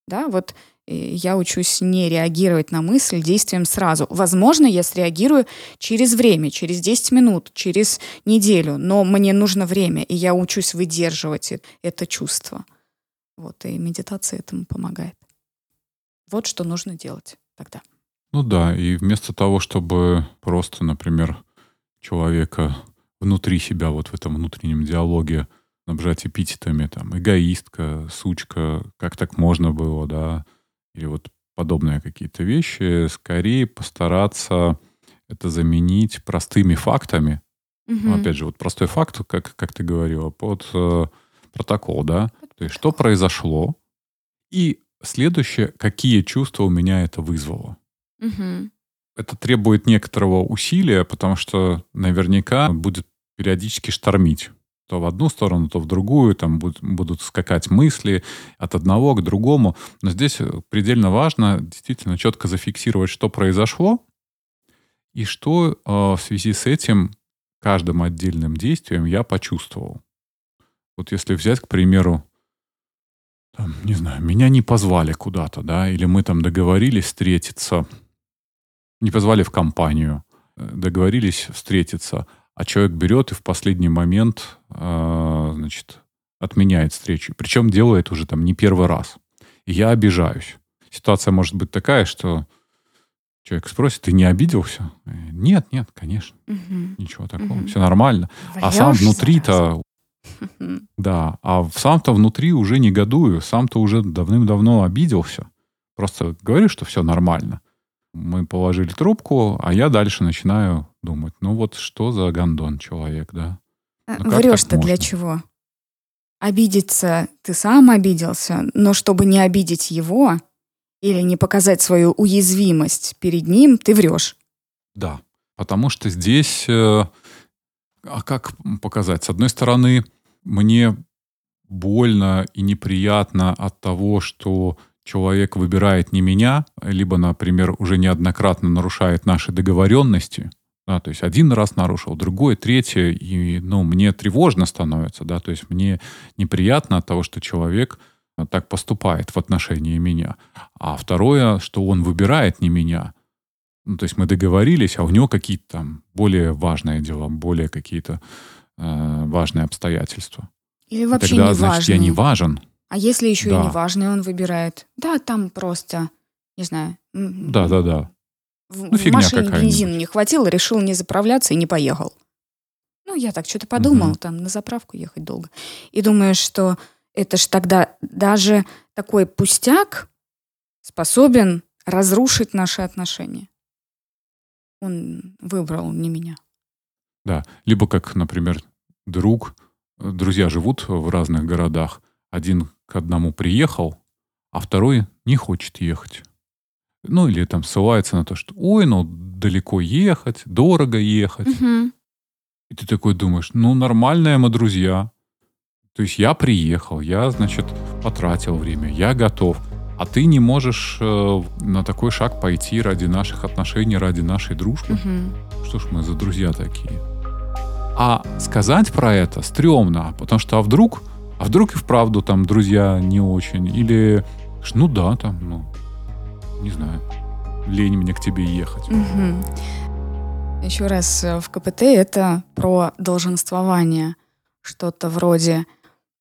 да, вот я учусь не реагировать на мысль действием сразу. Возможно, я среагирую через время, через 10 минут, через неделю, но мне нужно время, и я учусь выдерживать это чувство. Вот, и медитация этому помогает. Вот что нужно делать тогда. Ну да, и вместо того, чтобы просто, например, человека внутри себя, вот в этом внутреннем диалоге набжать эпитетами, там, эгоистка, сучка, как так можно было, да, или вот подобные какие-то вещи, скорее постараться это заменить простыми фактами. Ну, Мгм. опять же, вот простой факт, как, как ты говорила, под э, протокол, да, то есть что произошло, и следующее, какие чувства у меня это вызвало. Мгм. это требует некоторого усилия, потому что наверняка будет периодически штормить. То в одну сторону, то в другую, там будут, будут скакать мысли от одного к другому. Но здесь э, предельно важно действительно четко зафиксировать, что произошло, и что э, в связи с этим каждым отдельным действием я почувствовал. Вот если взять, к примеру, там, не знаю, меня не позвали куда-то, да, или мы там договорились встретиться, не позвали в компанию, э, договорились встретиться, а человек берет и в последний момент, э, значит, отменяет встречу. Причем делает уже там не первый раз. И я обижаюсь. Ситуация может быть такая, что Человек спросит, ты не обиделся? Нет, нет, конечно. Мгм. Ничего такого. Мгм. Все нормально. А сам внутри-то, да, а сам-то внутри уже негодую, сам-то уже давным-давно обиделся. Просто говорю, что все нормально. Мы положили трубку, а я дальше начинаю думать, ну вот что за гондон человек, да? зараза. Ну Врешь-то так для чего? Обидеться ты сам обиделся, но чтобы не обидеть его или не показать свою уязвимость перед ним, ты врешь. Да, потому что здесь, э, а как показать? С одной стороны, мне больно и неприятно от того, что человек выбирает не меня, либо, например, уже неоднократно нарушает наши договоренности. Да, то есть один раз нарушил, другой, третий, и ну, мне тревожно становится, да, то есть мне неприятно от того, что человек э, так поступает в отношении меня. А второе, что он выбирает не меня. Ну, то есть мы договорились, а у него какие-то там более важные дела, более какие-то э, важные обстоятельства. Или И вообще тогда, не значит, я не важен. А если еще и Да. неважный он выбирает? Да, там просто, не знаю, Да, да, да. в, Ну, в машине бензина не хватило, решил не заправляться и не поехал. Ну, я так что-то подумал, Мгм. там на заправку ехать долго. И думаю, что это ж тогда даже такой пустяк способен разрушить наши отношения. Он выбрал не меня. Да. Либо как, например, друг, друзья живут в разных городах. Один к одному приехал, а второй не хочет ехать. Ну, или там ссылается на то, что ой, ну, далеко ехать, дорого ехать. И ты такой думаешь, ну, нормальные мы друзья. То есть я приехал, я, значит, потратил время, я готов. А ты не можешь э, на такой шаг пойти ради наших отношений, ради нашей дружбы. Мгм. Что ж мы за друзья такие? А сказать про это стрёмно, потому что а вдруг, а вдруг и вправду там друзья не очень, или ну да, там, ну, не знаю, лень мне к тебе ехать. Мгм. Еще раз, э, в КПТ это про долженствование. Что-то вроде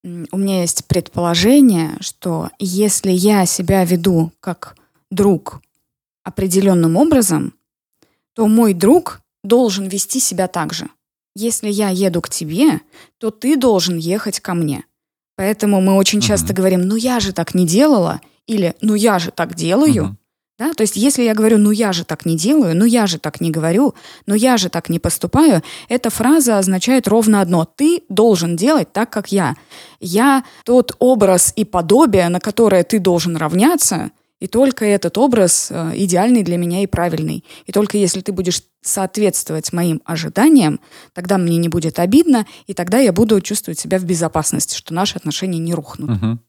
у меня есть предположение, что если я себя веду как друг определенным образом, то мой друг должен вести себя так же. Если я еду к тебе, то ты должен ехать ко мне. Поэтому мы очень часто Мгм. говорим, ну я же так не делала, или ну я же так делаю. Мгм. Да? То есть если я говорю, ну я же так не делаю, ну я же так не говорю, ну я же так не поступаю, эта фраза означает ровно одно. Ты должен делать так, как я. Я тот образ и подобие, на которое ты должен равняться, и только этот образ э, идеальный для меня и правильный. И только если ты будешь соответствовать моим ожиданиям, тогда мне не будет обидно, и тогда я буду чувствовать себя в безопасности, что наши отношения не рухнут. Мгм.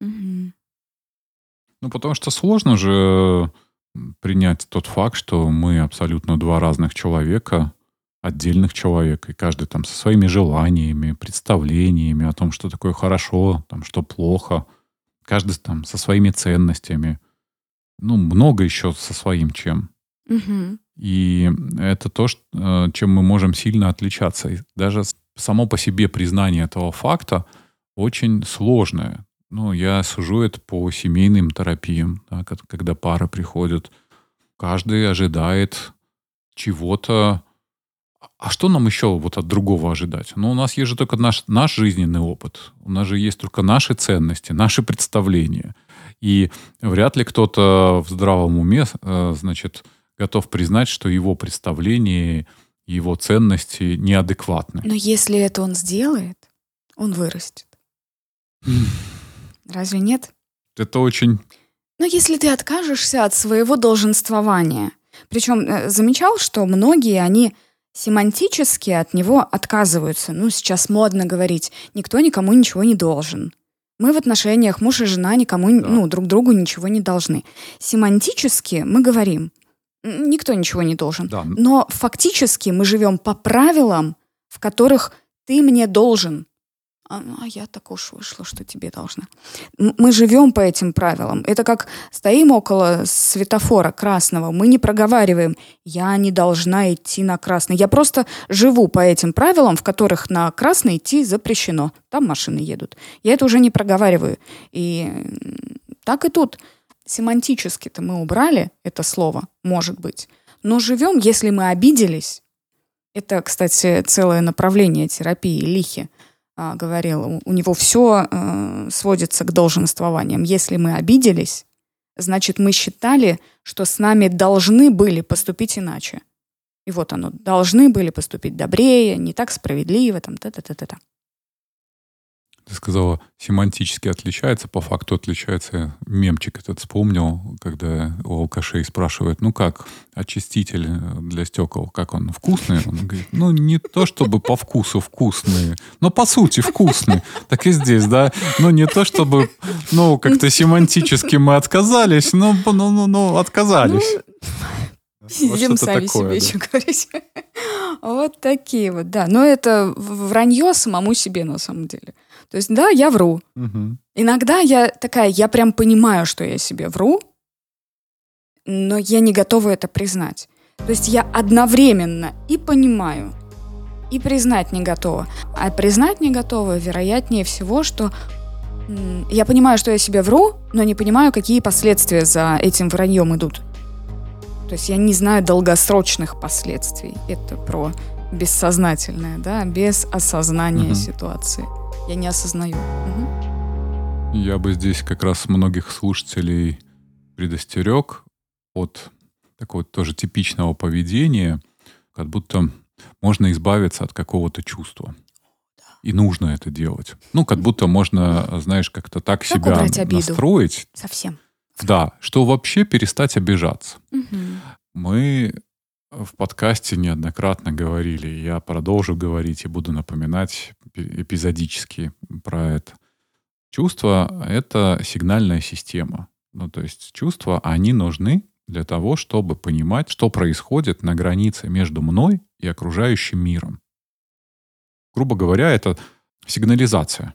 Мгм. Ну, потому что сложно же принять тот факт, что мы абсолютно два разных человека, отдельных человека, и каждый там со своими желаниями, представлениями о том, что такое хорошо, там, что плохо, каждый там со своими ценностями, ну, много еще со своим чем. Мгм. И это то, э, чем мы можем сильно отличаться. И даже само по себе признание этого факта очень сложное. Ну, я сужу это по семейным терапиям, да, ко- когда пара приходит. Каждый ожидает чего-то. А что нам еще вот от другого ожидать? Ну, у нас есть же только наш, наш жизненный опыт. У нас же есть только наши ценности, наши представления. И вряд ли кто-то в здравом уме, э, значит, готов признать, что его представления, его ценности неадекватны. Но если это он сделает, он вырастет. Разве нет? Это очень... Но если ты откажешься от своего долженствования, причем э, замечал, что многие, они семантически от него отказываются. Ну, сейчас модно говорить, никто никому ничего не должен. Мы в отношениях муж и жена никому, Да. ну, друг другу ничего не должны. Семантически мы говорим, «М, никто ничего не должен. Да, Но фактически мы живем по правилам, в которых ты мне должен. А, а я так уж вышла, что тебе должна. Мы живем по этим правилам. Это как стоим около светофора красного, мы не проговариваем, я не должна идти на красный. Я просто живу по этим правилам, в которых на красный идти запрещено. Там машины едут. Я это уже не проговариваю. И так и тут. семантически-то мы убрали это слово, может быть. Но живем, если мы обиделись. Это, кстати, целое направление терапии Лихи а, говорил. У него все э, сводится к долженствованиям. Если мы обиделись, значит, мы считали, что с нами должны были поступить иначе. И вот оно, должны были поступить добрее, не так справедливо, там, та-та-та-та-та. Ты сказала, семантически отличается, по факту отличается. Мемчик этот вспомнил, когда у алкашей спрашивают, ну как, очиститель для стекол, как он, вкусный? Он говорит, ну не то чтобы по вкусу вкусный, но по сути вкусный. Так и здесь, да? Ну не то чтобы, ну как-то семантически мы отказались, но, ну, ну, ну отказались. Ну, Сидим вот сами такое, себе, да. что говорить. Вот такие вот, да. Но это вранье самому себе на самом деле. То есть, да, я вру. Угу. Иногда я такая, я прям понимаю, что я себе вру, но я не готова это признать. То есть я одновременно и понимаю, и признать не готова. А признать не готова, вероятнее всего, что я понимаю, что я себе вру, но не понимаю, какие последствия за этим враньем идут. То есть я не знаю долгосрочных последствий. Это про бессознательное, да, без осознания угу. ситуации. Я не осознаю. Угу. Я бы здесь как раз многих слушателей предостерег от такого тоже типичного поведения, как будто можно избавиться от какого-то чувства. И нужно это делать. Ну, как будто можно, знаешь, как-то так как себя настроить. Совсем. Да, что вообще перестать обижаться. Угу. Мы в подкасте неоднократно говорили, я продолжу говорить и буду напоминать эпизодически про это. Чувства — это сигнальная система. Ну, то есть чувства, они нужны для того, чтобы понимать, что происходит на границе между мной и окружающим миром. Грубо говоря, это сигнализация.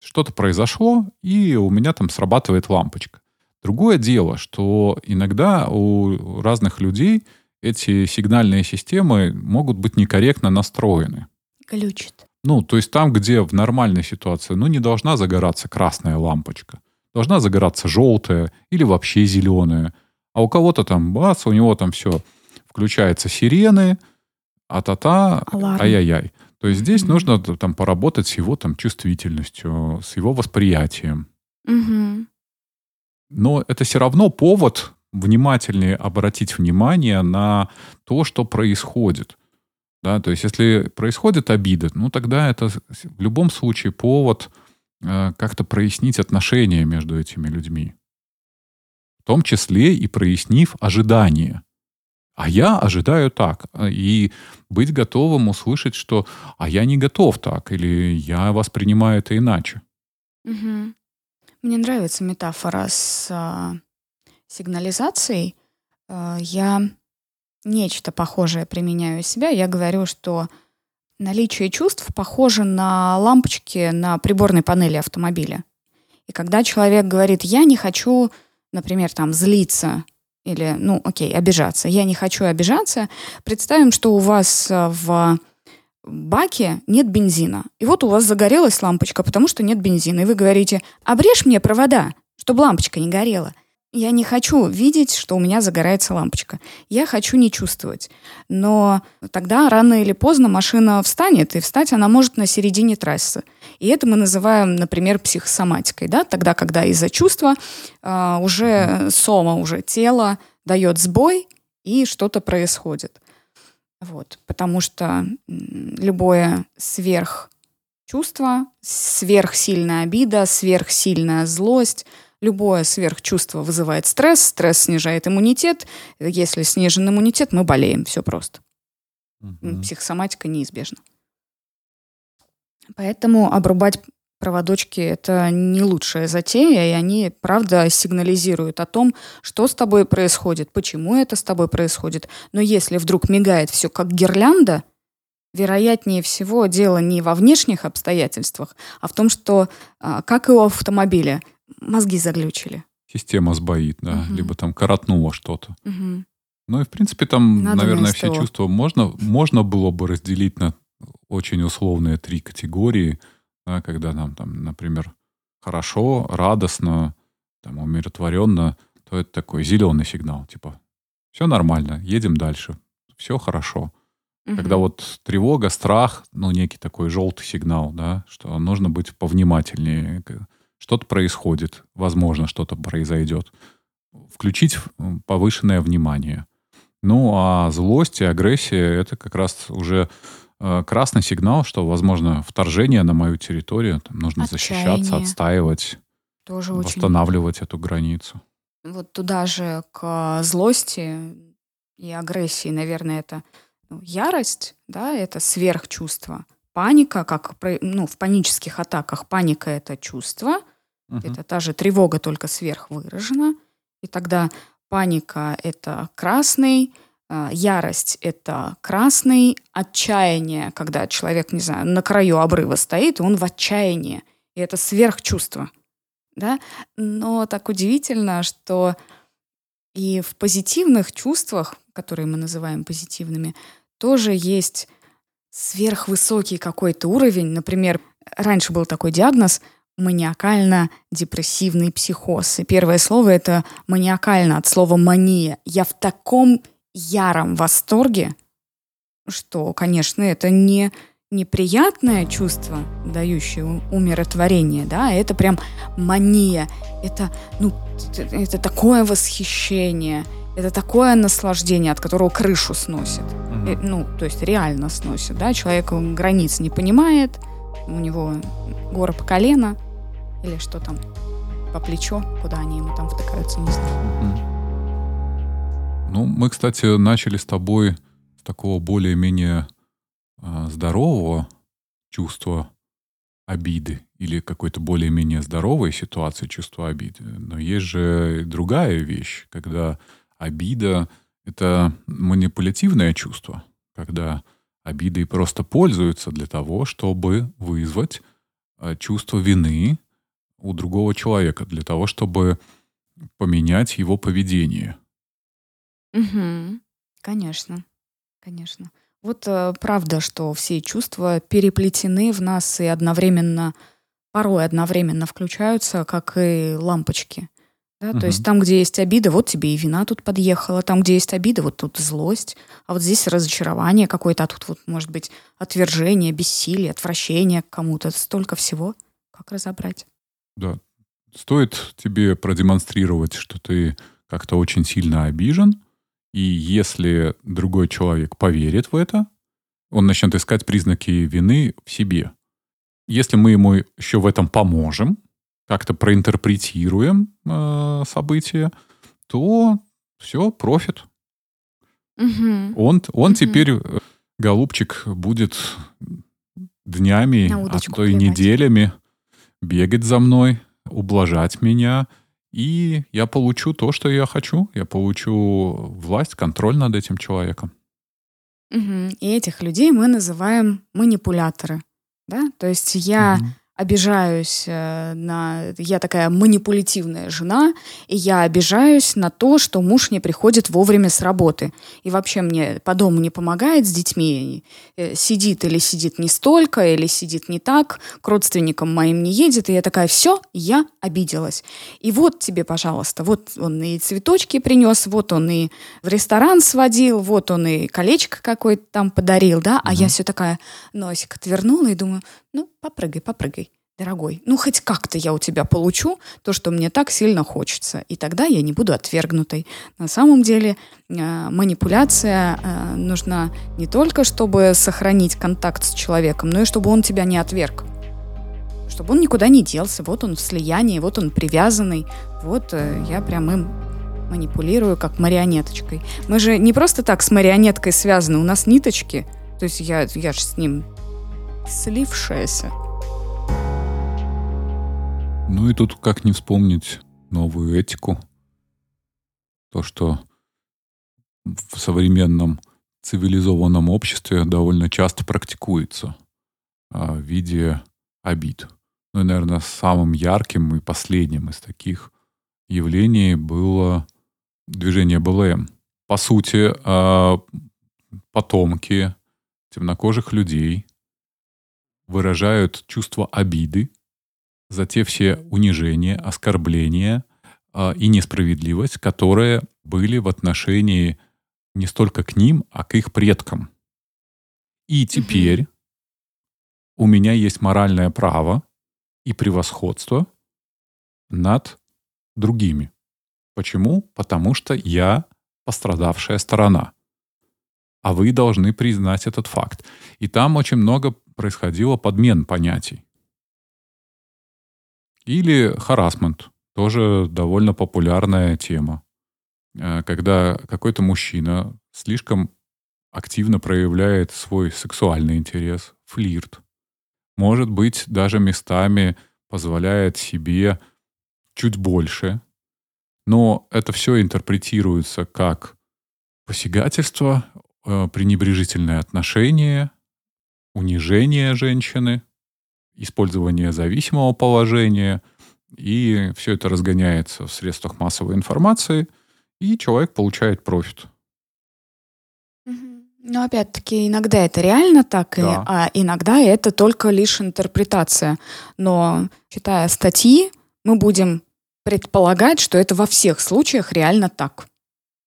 Что-то произошло, и у меня там срабатывает лампочка. Другое дело, что иногда у разных людей эти сигнальные системы могут быть некорректно настроены. Глючит. Ну, то есть там, где в нормальной ситуации, ну, не должна загораться красная лампочка. Должна загораться желтая или вообще зеленая. А у кого-то там, бац, у него там все, включаются сирены, а-та-та, ай-яй-яй. То есть здесь mm-hmm. нужно там поработать с его там чувствительностью, с его восприятием. Mm-hmm. Но это все равно повод внимательнее обратить внимание на то, что происходит. Да, то есть если происходит обида, ну тогда это в любом случае повод э, как-то прояснить отношения между этими людьми. В том числе и прояснив ожидания. А я ожидаю так. И быть готовым услышать, что «а я не готов так» или «я воспринимаю это иначе». Угу. Мне нравится метафора с э, сигнализацией. Э, я нечто похожее применяю у себя. Я говорю, что наличие чувств похоже на лампочки на приборной панели автомобиля. И когда человек говорит, я не хочу, например, там, злиться или, ну, окей, обижаться, я не хочу обижаться, представим, что у вас э, в баке нет бензина. И вот у вас загорелась лампочка, потому что нет бензина. И вы говорите, обрежь мне провода, чтобы лампочка не горела. Я не хочу видеть, что у меня загорается лампочка. Я хочу не чувствовать. Но тогда рано или поздно машина встанет, и встать она может на середине трассы. И это мы называем, например, психосоматикой. Да? Тогда, когда из-за чувства э, уже сома, уже тело дает сбой, и что-то происходит. Вот, потому что любое сверхчувство, сверхсильная обида, сверхсильная злость, любое сверхчувство вызывает стресс, стресс снижает иммунитет. Если снижен иммунитет, мы болеем, все просто. Угу. Психосоматика неизбежна. Поэтому обрубать проводочки — это не лучшая затея, и они, правда, сигнализируют о том, что с тобой происходит, почему это с тобой происходит. Но если вдруг мигает все как гирлянда, вероятнее всего дело не во внешних обстоятельствах, а в том, что, а, как и у автомобиля, мозги заглючили. Система сбоит, да, угу. либо там коротнуло что-то. Угу. Ну и, в принципе, там, Надо наверное, все чувства можно, можно было бы разделить на очень условные три категории – да, когда нам там, например, хорошо, радостно, там, умиротворенно, то это такой зеленый сигнал. Типа, все нормально, едем дальше, все хорошо. Угу. Когда вот тревога, страх, ну, некий такой желтый сигнал, да, что нужно быть повнимательнее. Что-то происходит, возможно, что-то произойдет. Включить повышенное внимание. Ну, а злость и агрессия — это как раз уже э, красный сигнал, что, возможно, вторжение на мою территорию, там нужно Отчаяние. защищаться, отстаивать, Тоже восстанавливать очень... эту границу. Вот туда же к злости и агрессии, наверное, это ну, ярость, да, это сверхчувство. Паника, как ну, в панических атаках, паника это чувство, угу. это та же тревога, только сверхвыражена. И тогда паника это красный, а, ярость это красный, отчаяние, когда человек, не знаю, на краю обрыва стоит, он в отчаянии. И это сверхчувство. Да? Но так удивительно, что и в позитивных чувствах, которые мы называем позитивными, тоже есть сверхвысокий какой-то уровень. Например, раньше был такой диагноз маниакально-депрессивный психоз. И первое слово это маниакально от слова мания. Я в таком яром восторге, что, конечно, это не неприятное чувство, дающее умиротворение, да, это прям мания, это, ну, это такое восхищение, это такое наслаждение, от которого крышу сносит. Mm-hmm. Ну, то есть реально сносит, да, человек границ не понимает, у него гора по колено или что там, по плечо, куда они ему там втыкаются, не знаю. Ну, мы, кстати, начали с тобой с такого более-менее э, здорового чувства обиды или какой-то более-менее здоровой ситуации чувства обиды. Но есть же другая вещь, когда обида — это манипулятивное чувство, когда обидой просто пользуются для того, чтобы вызвать э, чувство вины у другого человека, для того, чтобы поменять его поведение. Угу. Конечно, конечно. Вот э, правда, что все чувства переплетены в нас и одновременно, порой одновременно включаются, как и лампочки. Да? Угу. То есть там, где есть обида, вот тебе и вина тут подъехала, там, где есть обида, вот тут злость, а вот здесь разочарование какое-то, а тут вот может быть отвержение, бессилие, отвращение к кому-то, столько всего. Как разобрать? Да. Стоит тебе продемонстрировать, что ты как-то очень сильно обижен, и если другой человек поверит в это, он начнет искать признаки вины в себе. Если мы ему еще в этом поможем, как-то проинтерпретируем э, события, то все, профит. Угу. Он, он угу. теперь, э, голубчик, будет днями, а то и неделями бегать за мной, ублажать меня – и я получу то, что я хочу. Я получу власть, контроль над этим человеком. Угу. И этих людей мы называем манипуляторы. Да? То есть я угу обижаюсь э, на... Я такая манипулятивная жена, и я обижаюсь на то, что муж не приходит вовремя с работы. И вообще мне по дому не помогает с детьми. Э, сидит или сидит не столько, или сидит не так, к родственникам моим не едет. И я такая, все, я обиделась. И вот тебе, пожалуйста, вот он и цветочки принес, вот он и в ресторан сводил, вот он и колечко какое-то там подарил, да, а угу. я все такая носик отвернула и думаю, ну, попрыгай, попрыгай, дорогой. Ну, хоть как-то я у тебя получу то, что мне так сильно хочется. И тогда я не буду отвергнутой. На самом деле э, манипуляция э, нужна не только, чтобы сохранить контакт с человеком, но и чтобы он тебя не отверг. Чтобы он никуда не делся. Вот он в слиянии, вот он привязанный. Вот э, я прям им манипулирую как марионеточкой. Мы же не просто так с марионеткой связаны, у нас ниточки. То есть я, я же с ним слившаяся. Ну и тут как не вспомнить новую этику. То, что в современном цивилизованном обществе довольно часто практикуется а, в виде обид. Ну и, наверное, самым ярким и последним из таких явлений было движение БЛМ. По сути, а, потомки темнокожих людей выражают чувство обиды за те все унижения, оскорбления, а, и несправедливость, которые были в отношении не столько к ним, а к их предкам. И теперь угу. у меня есть моральное право и превосходство над другими. Почему? Потому что я пострадавшая сторона. А вы должны признать этот факт. И там очень много происходило подмен понятий. Или харасмент. Тоже довольно популярная тема. Э, когда какой-то мужчина слишком активно проявляет свой сексуальный интерес, флирт. Может быть, даже местами позволяет себе чуть больше, но это все интерпретируется как посягательство, э, пренебрежительное отношение, унижение женщины, использование зависимого положения, и все это разгоняется в средствах массовой информации, и человек получает профит. Но опять-таки иногда это реально так, да. а иногда это только лишь интерпретация. Но читая статьи, мы будем предполагать, что это во всех случаях реально так.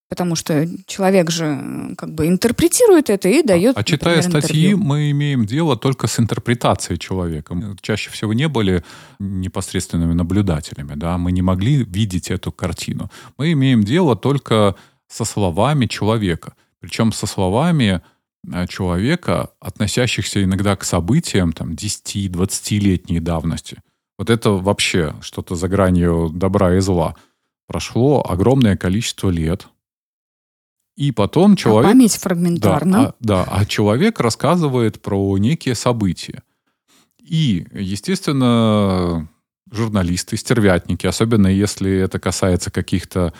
Потому что человек же как бы интерпретирует это и дает. А читая например, статьи, интервью. мы имеем дело только с интерпретацией человека. Мы чаще всего не были непосредственными наблюдателями, да, мы не могли видеть эту картину. Мы имеем дело только со словами человека. Причем со словами э, человека, относящихся иногда к событиям там, 10-20-летней давности. Вот это вообще что-то за гранью добра и зла. Прошло огромное количество лет. И потом а человек... А память фрагментарна. Да, а, да, а человек рассказывает про некие события. И, естественно, журналисты, стервятники, особенно если это касается каких-то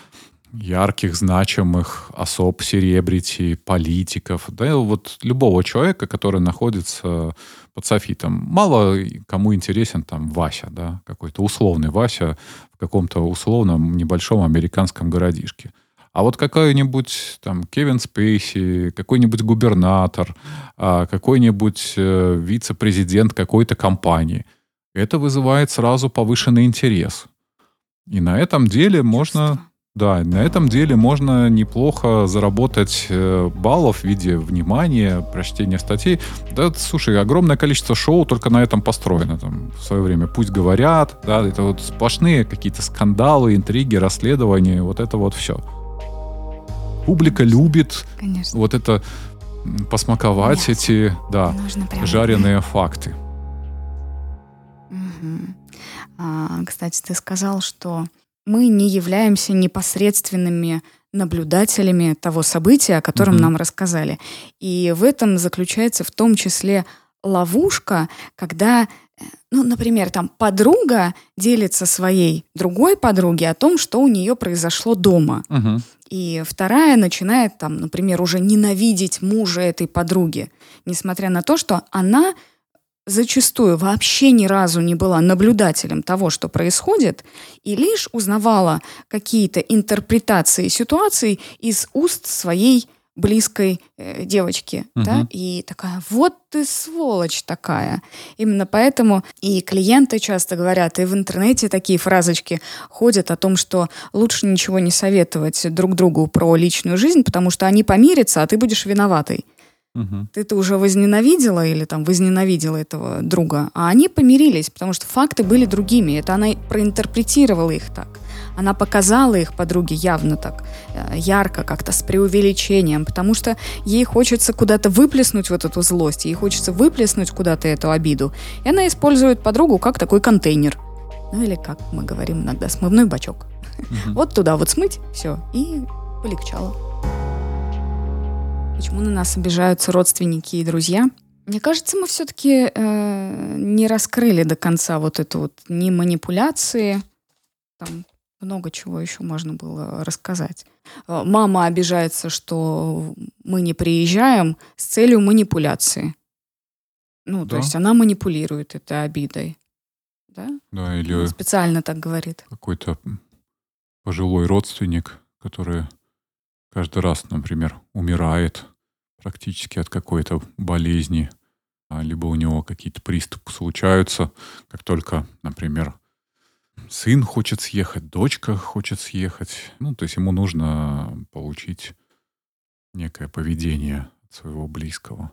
ярких, значимых особ, серебрити, политиков, да, вот любого человека, который находится под софитом. Мало кому интересен там Вася, да, какой-то условный Вася в каком-то условном небольшом американском городишке. А вот какой-нибудь там Кевин Спейси, какой-нибудь губернатор, а, какой-нибудь э, вице-президент какой-то компании, это вызывает сразу повышенный интерес. И на этом деле можно да, на этом деле можно неплохо заработать э, баллов в виде внимания, прочтения статей. Да, слушай, огромное количество шоу только на этом построено. Там, в свое время «Пусть говорят», да, это вот сплошные какие-то скандалы, интриги, расследования, вот это вот все. Публика любит Конечно. вот это посмаковать Нет. эти, да, жареные факты. Угу. А, кстати, ты сказал, что мы не являемся непосредственными наблюдателями того события, о котором mm-hmm. нам рассказали. И в этом заключается в том числе ловушка, когда, ну, например, там подруга делится своей другой подруге о том, что у нее произошло дома. Uh-huh. И вторая начинает там, например, уже ненавидеть мужа этой подруги, несмотря на то, что она зачастую вообще ни разу не была наблюдателем того, что происходит, и лишь узнавала какие-то интерпретации ситуаций из уст своей близкой э, девочки, угу. да, и такая, вот ты сволочь такая. Именно поэтому и клиенты часто говорят, и в интернете такие фразочки ходят о том, что лучше ничего не советовать друг другу про личную жизнь, потому что они помирятся, а ты будешь виноватой. Угу. Ты-то уже возненавидела или там возненавидела этого друга, а они помирились, потому что факты были другими. Это она проинтерпретировала их так. Она показала их подруге явно так, э, ярко, как-то с преувеличением, потому что ей хочется куда-то выплеснуть вот эту злость, ей хочется выплеснуть куда-то эту обиду. И она использует подругу как такой контейнер. Ну или, как мы говорим иногда, смывной бачок. Угу. Вот туда вот смыть, все, и полегчало. Почему на нас обижаются родственники и друзья? Мне кажется, мы все-таки э, не раскрыли до конца вот эту вот не манипуляции. Там много чего еще можно было рассказать. Э, мама обижается, что мы не приезжаем с целью манипуляции. Ну, да. то есть она манипулирует этой обидой. Да? Да, или... Специально так говорит. Какой-то пожилой родственник, который каждый раз, например, умирает практически от какой-то болезни, а, либо у него какие-то приступы случаются, как только, например, сын хочет съехать, дочка хочет съехать. Ну, то есть ему нужно получить некое поведение своего близкого.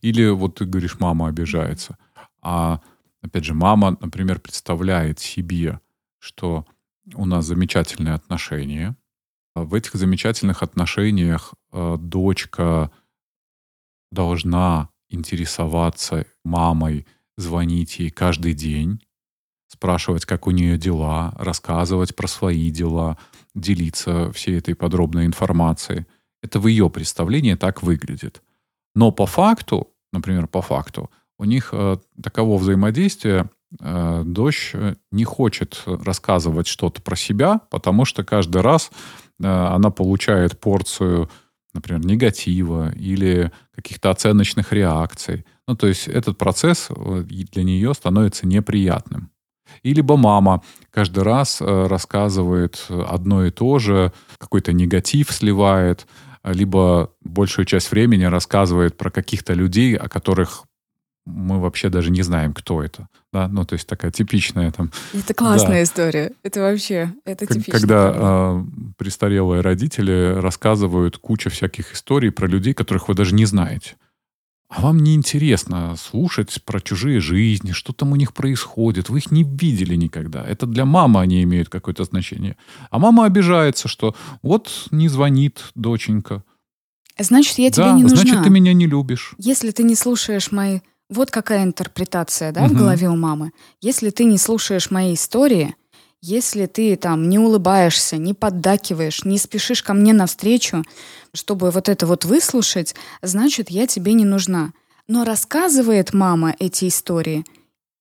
Или вот ты говоришь, мама обижается. А опять же, мама, например, представляет себе, что у нас замечательные отношения. А в этих замечательных отношениях э, дочка должна интересоваться мамой, звонить ей каждый день, спрашивать, как у нее дела, рассказывать про свои дела, делиться всей этой подробной информацией. Это в ее представлении так выглядит. Но по факту, например, по факту, у них э, таково взаимодействие, э, дочь не хочет рассказывать что-то про себя, потому что каждый раз э, она получает порцию, например, негатива или каких-то оценочных реакций. Ну, то есть этот процесс э, для нее становится неприятным. И либо мама каждый раз э, рассказывает одно и то же, какой-то негатив сливает, либо большую часть времени рассказывает про каких-то людей, о которых мы вообще даже не знаем, кто это. Да? Ну, то есть такая типичная там... Это классная да. история. Это вообще, это типично. Когда э, престарелые родители рассказывают кучу всяких историй про людей, которых вы даже не знаете. А вам не интересно слушать про чужие жизни, что там у них происходит. Вы их не видели никогда. Это для мамы они имеют какое-то значение. А мама обижается, что вот не звонит доченька. Значит, я тебе да, не нужна. Значит, ты меня не любишь. Если ты не слушаешь мои... Вот какая интерпретация, да, угу. в голове у мамы. Если ты не слушаешь мои истории, если ты там не улыбаешься, не поддакиваешь, не спешишь ко мне навстречу, чтобы вот это вот выслушать, значит, я тебе не нужна. Но рассказывает мама эти истории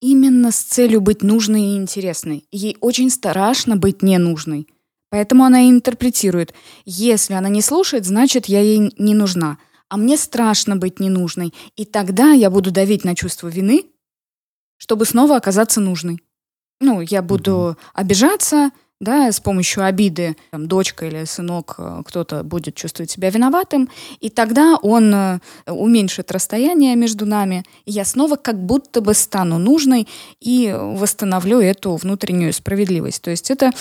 именно с целью быть нужной и интересной. Ей очень страшно быть ненужной. Поэтому она и интерпретирует. Если она не слушает, значит, я ей не нужна. А мне страшно быть ненужной. И тогда я буду давить на чувство вины, чтобы снова оказаться нужной ну, я буду mm-hmm. обижаться, да, с помощью обиды там, дочка или сынок, э, кто-то будет чувствовать себя виноватым, и тогда он э, уменьшит расстояние между нами, и я снова как будто бы стану нужной и восстановлю эту внутреннюю справедливость. То есть это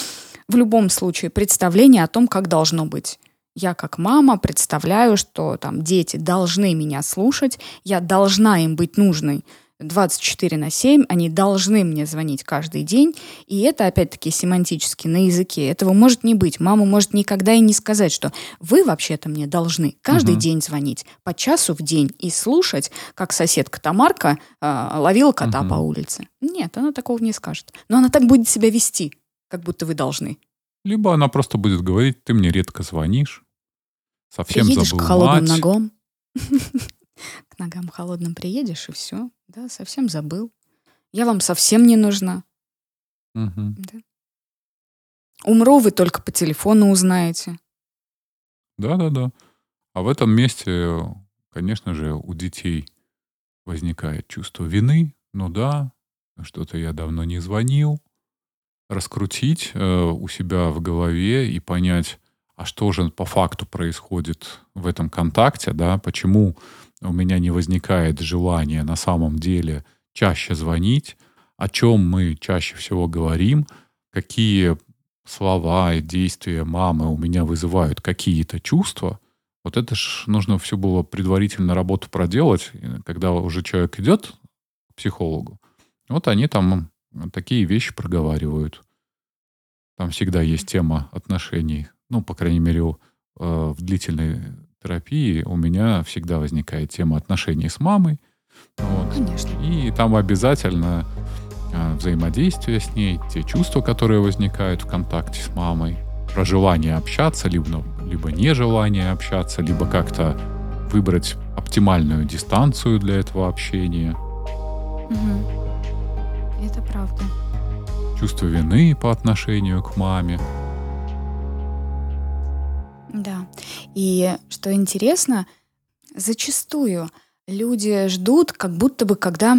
в любом случае представление о том, как должно быть. Я как мама представляю, что там дети должны меня слушать, я должна им быть нужной. 24 на 7, они должны мне звонить каждый день, и это, опять-таки, семантически на языке. Этого может не быть. Мама может никогда и не сказать, что вы вообще-то мне должны каждый угу. день звонить по часу в день и слушать, как соседка Тамарка э, ловила кота угу. по улице. Нет, она такого не скажет. Но она так будет себя вести, как будто вы должны. Либо она просто будет говорить, ты мне редко звонишь, совсем Приедешь забыл к холодным мать. ногам. К ногам холодным приедешь, и все. Да, совсем забыл. Я вам совсем не нужна. Угу. Да. Умру, вы только по телефону узнаете. Да-да-да. А в этом месте, конечно же, у детей возникает чувство вины. Ну да, что-то я давно не звонил. Раскрутить э, у себя в голове и понять, а что же по факту происходит в этом контакте, да, почему у меня не возникает желания на самом деле чаще звонить, о чем мы чаще всего говорим, какие слова и действия мамы у меня вызывают какие-то чувства, вот это ж нужно все было предварительно работу проделать, когда уже человек идет к психологу. Вот они там такие вещи проговаривают. Там всегда есть тема отношений ну, по крайней мере, э, в длительной терапии у меня всегда возникает тема отношений с мамой. Вот. Конечно. И там обязательно э, взаимодействие с ней, те чувства, которые возникают в контакте с мамой, про желание общаться, либо, либо нежелание общаться, либо как-то выбрать оптимальную дистанцию для этого общения. Угу. Это правда. Чувство вины по отношению к маме. И что интересно, зачастую люди ждут, как будто бы, когда,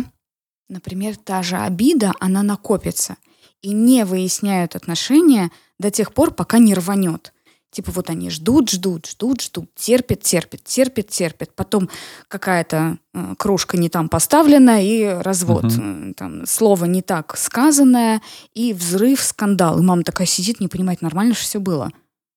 например, та же обида, она накопится, и не выясняют отношения до тех пор, пока не рванет. Типа вот они ждут, ждут, ждут, ждут, терпят, терпят, терпят, терпят. Потом какая-то э, кружка не там поставлена и развод. Угу. Там слово не так сказанное и взрыв, скандал. И мама такая сидит, не понимает, нормально же все было.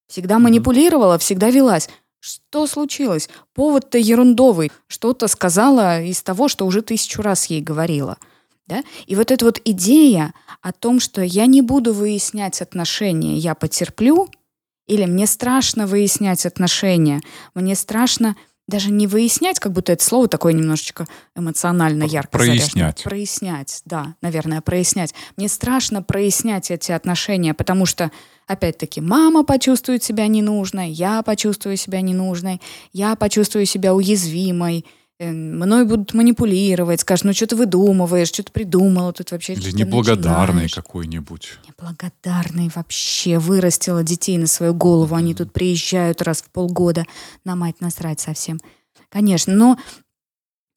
Всегда манипулировала, всегда велась. Что случилось? Повод-то ерундовый. Что-то сказала из того, что уже тысячу раз ей говорила. Да? И вот эта вот идея о том, что я не буду выяснять отношения, я потерплю – или мне страшно выяснять отношения, мне страшно даже не выяснять, как будто это слово такое немножечко эмоционально ярко Прояснять. Заряжено. Прояснять, да, наверное, прояснять. Мне страшно прояснять эти отношения, потому что, опять-таки, мама почувствует себя ненужной, я почувствую себя ненужной, я почувствую себя уязвимой, Э, мной будут манипулировать, скажут, ну что ты выдумываешь, что ты придумала тут вообще. Или неблагодарный какой-нибудь. Неблагодарный вообще. Вырастила детей на свою голову, они тут приезжают раз в полгода. На мать насрать совсем. Конечно, но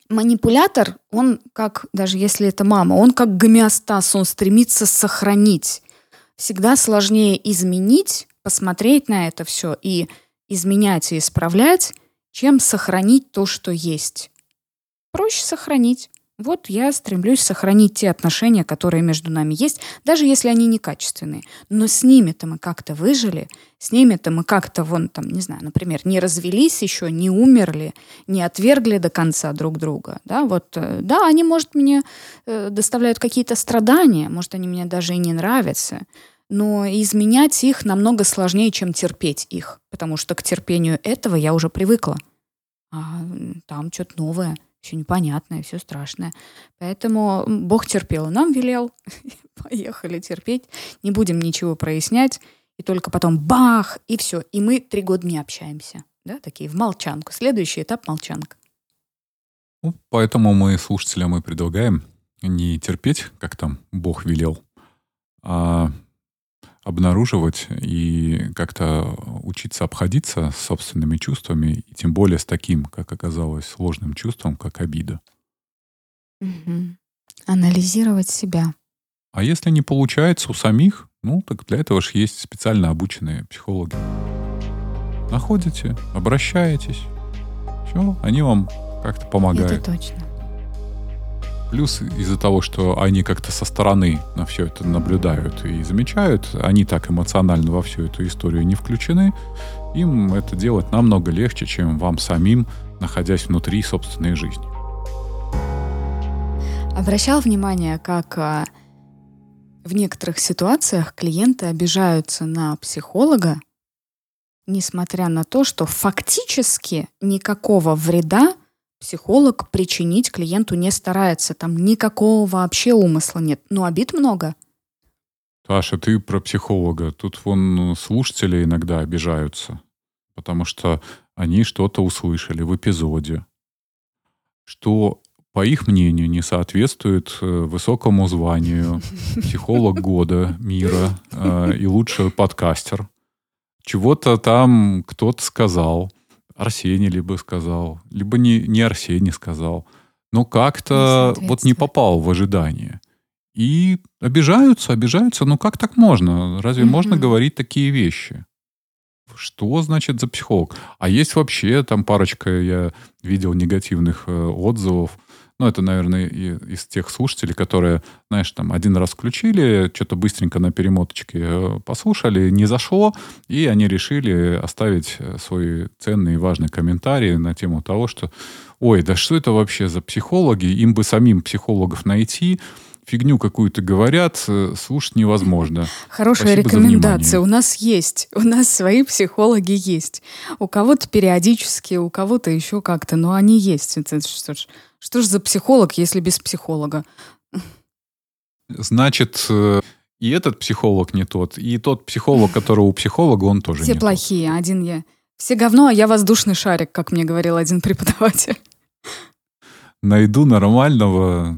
манипулятор, он как, даже если это мама, он как гомеостаз, он стремится сохранить. Всегда сложнее изменить, посмотреть на это все и изменять и исправлять, чем сохранить то, что есть. Проще сохранить. Вот я стремлюсь сохранить те отношения, которые между нами есть, даже если они некачественные. Но с ними-то мы как-то выжили, с ними-то мы как-то, вон там, не знаю, например, не развелись еще, не умерли, не отвергли до конца друг друга. Да, вот, э, да, они, может, мне э, доставляют какие-то страдания, может, они мне даже и не нравятся, но изменять их намного сложнее, чем терпеть их, потому что к терпению этого я уже привыкла. А там что-то новое, все непонятное, все страшное. Поэтому Бог терпел, нам велел. Поехали терпеть, не будем ничего прояснять. И только потом бах, и все. И мы три года не общаемся. Да, такие в молчанку. Следующий этап молчанка. Ну, поэтому мы слушателям и предлагаем не терпеть, как там Бог велел, а обнаруживать и как-то учиться обходиться с собственными чувствами, и тем более с таким, как оказалось, сложным чувством, как обида. Угу. Анализировать себя. А если не получается у самих, ну, так для этого же есть специально обученные психологи. Находите, обращаетесь, все, они вам как-то помогают. Это точно. Плюс из-за того, что они как-то со стороны на все это наблюдают и замечают, они так эмоционально во всю эту историю не включены, им это делать намного легче, чем вам самим, находясь внутри собственной жизни. Обращал внимание, как а, в некоторых ситуациях клиенты обижаются на психолога, несмотря на то, что фактически никакого вреда Психолог причинить клиенту не старается, там никакого вообще умысла нет, но обид много. Таша, ты про психолога. Тут вон ну, слушатели иногда обижаются, потому что они что-то услышали в эпизоде, что, по их мнению, не соответствует э, высокому званию психолог года мира э, и лучший подкастер. Чего-то там кто-то сказал, Арсений либо сказал, либо не, не Арсений сказал. Но как-то вот не попал в ожидание. И обижаются, обижаются. Ну как так можно? Разве угу. можно говорить такие вещи? Что значит за психолог? А есть вообще там парочка, я видел негативных э, отзывов ну, это, наверное, из тех слушателей, которые, знаешь, там один раз включили, что-то быстренько на перемоточке э, послушали, не зашло, и они решили оставить э, свой ценный и важный комментарий на тему того, что ой, да что это вообще за психологи, им бы самим психологов найти, фигню какую-то говорят, э, слушать невозможно. Хорошая Спасибо рекомендация. У нас есть. У нас свои психологи есть. У кого-то периодически, у кого-то еще как-то, но они есть. Это что ж, что ж за психолог, если без психолога? Значит, э, и этот психолог не тот, и тот психолог, который у психолога, он тоже Все не плохие. Тот. Один я. Все говно, а я воздушный шарик, как мне говорил один преподаватель. Найду нормального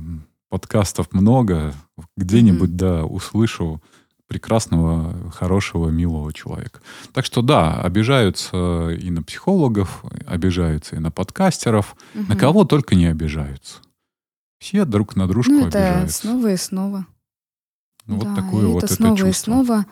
подкастов много, где-нибудь, mm-hmm. да, услышу прекрасного, хорошего, милого человека. Так что да, обижаются и на психологов, обижаются и на подкастеров, угу. на кого только не обижаются. Все друг на дружку ну, это обижаются. снова и снова. Ну, да, вот такое вот это это снова чувство. и снова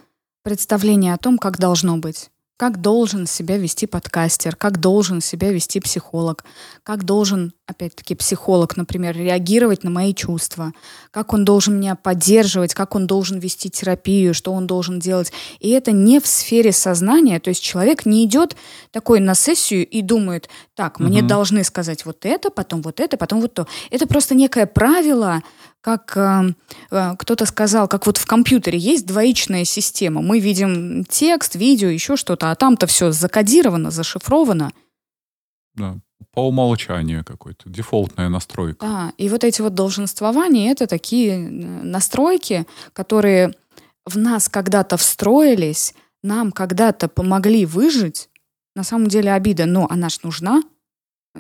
представление о том, как должно быть. Как должен себя вести подкастер, как должен себя вести психолог, как должен, опять-таки, психолог, например, реагировать на мои чувства, как он должен меня поддерживать, как он должен вести терапию, что он должен делать. И это не в сфере сознания, то есть человек не идет такой на сессию и думает, так, мне угу. должны сказать вот это, потом вот это, потом вот то. Это просто некое правило, как э, э, кто-то сказал, как вот в компьютере есть двоичная система. Мы видим текст, видео, еще что-то, а там-то все закодировано, зашифровано. Да, по умолчанию какой-то, дефолтная настройка. Да, и вот эти вот долженствования — это такие э, настройки, которые в нас когда-то встроились, нам когда-то помогли выжить. На самом деле обида, но она ж нужна,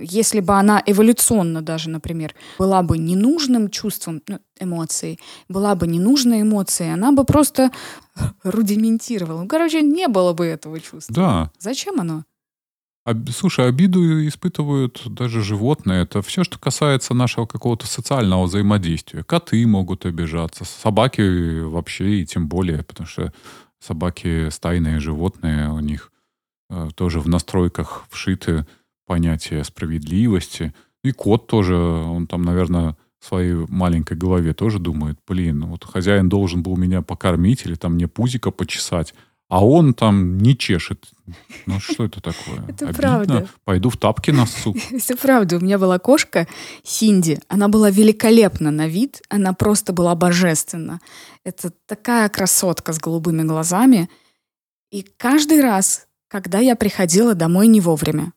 если бы она эволюционно даже, например, была бы ненужным чувством, ну, эмоцией, была бы ненужной эмоцией, она бы просто рудиментировала. Ну, короче, не было бы этого чувства. Да. Зачем оно? Об, слушай, обиду испытывают даже животные. Это все, что касается нашего какого-то социального взаимодействия. Коты могут обижаться, собаки вообще и тем более, потому что собаки стайные животные, у них э, тоже в настройках вшиты понятие справедливости. И кот тоже, он там, наверное, в своей маленькой голове тоже думает, блин, вот хозяин должен был меня покормить или там мне пузико почесать, а он там не чешет. Ну что это такое? Это Обидно. правда. Пойду в тапки носу. Это правда. У меня была кошка Синди. Она была великолепна на вид. Она просто была божественна. Это такая красотка с голубыми глазами. И каждый раз, когда я приходила домой не вовремя,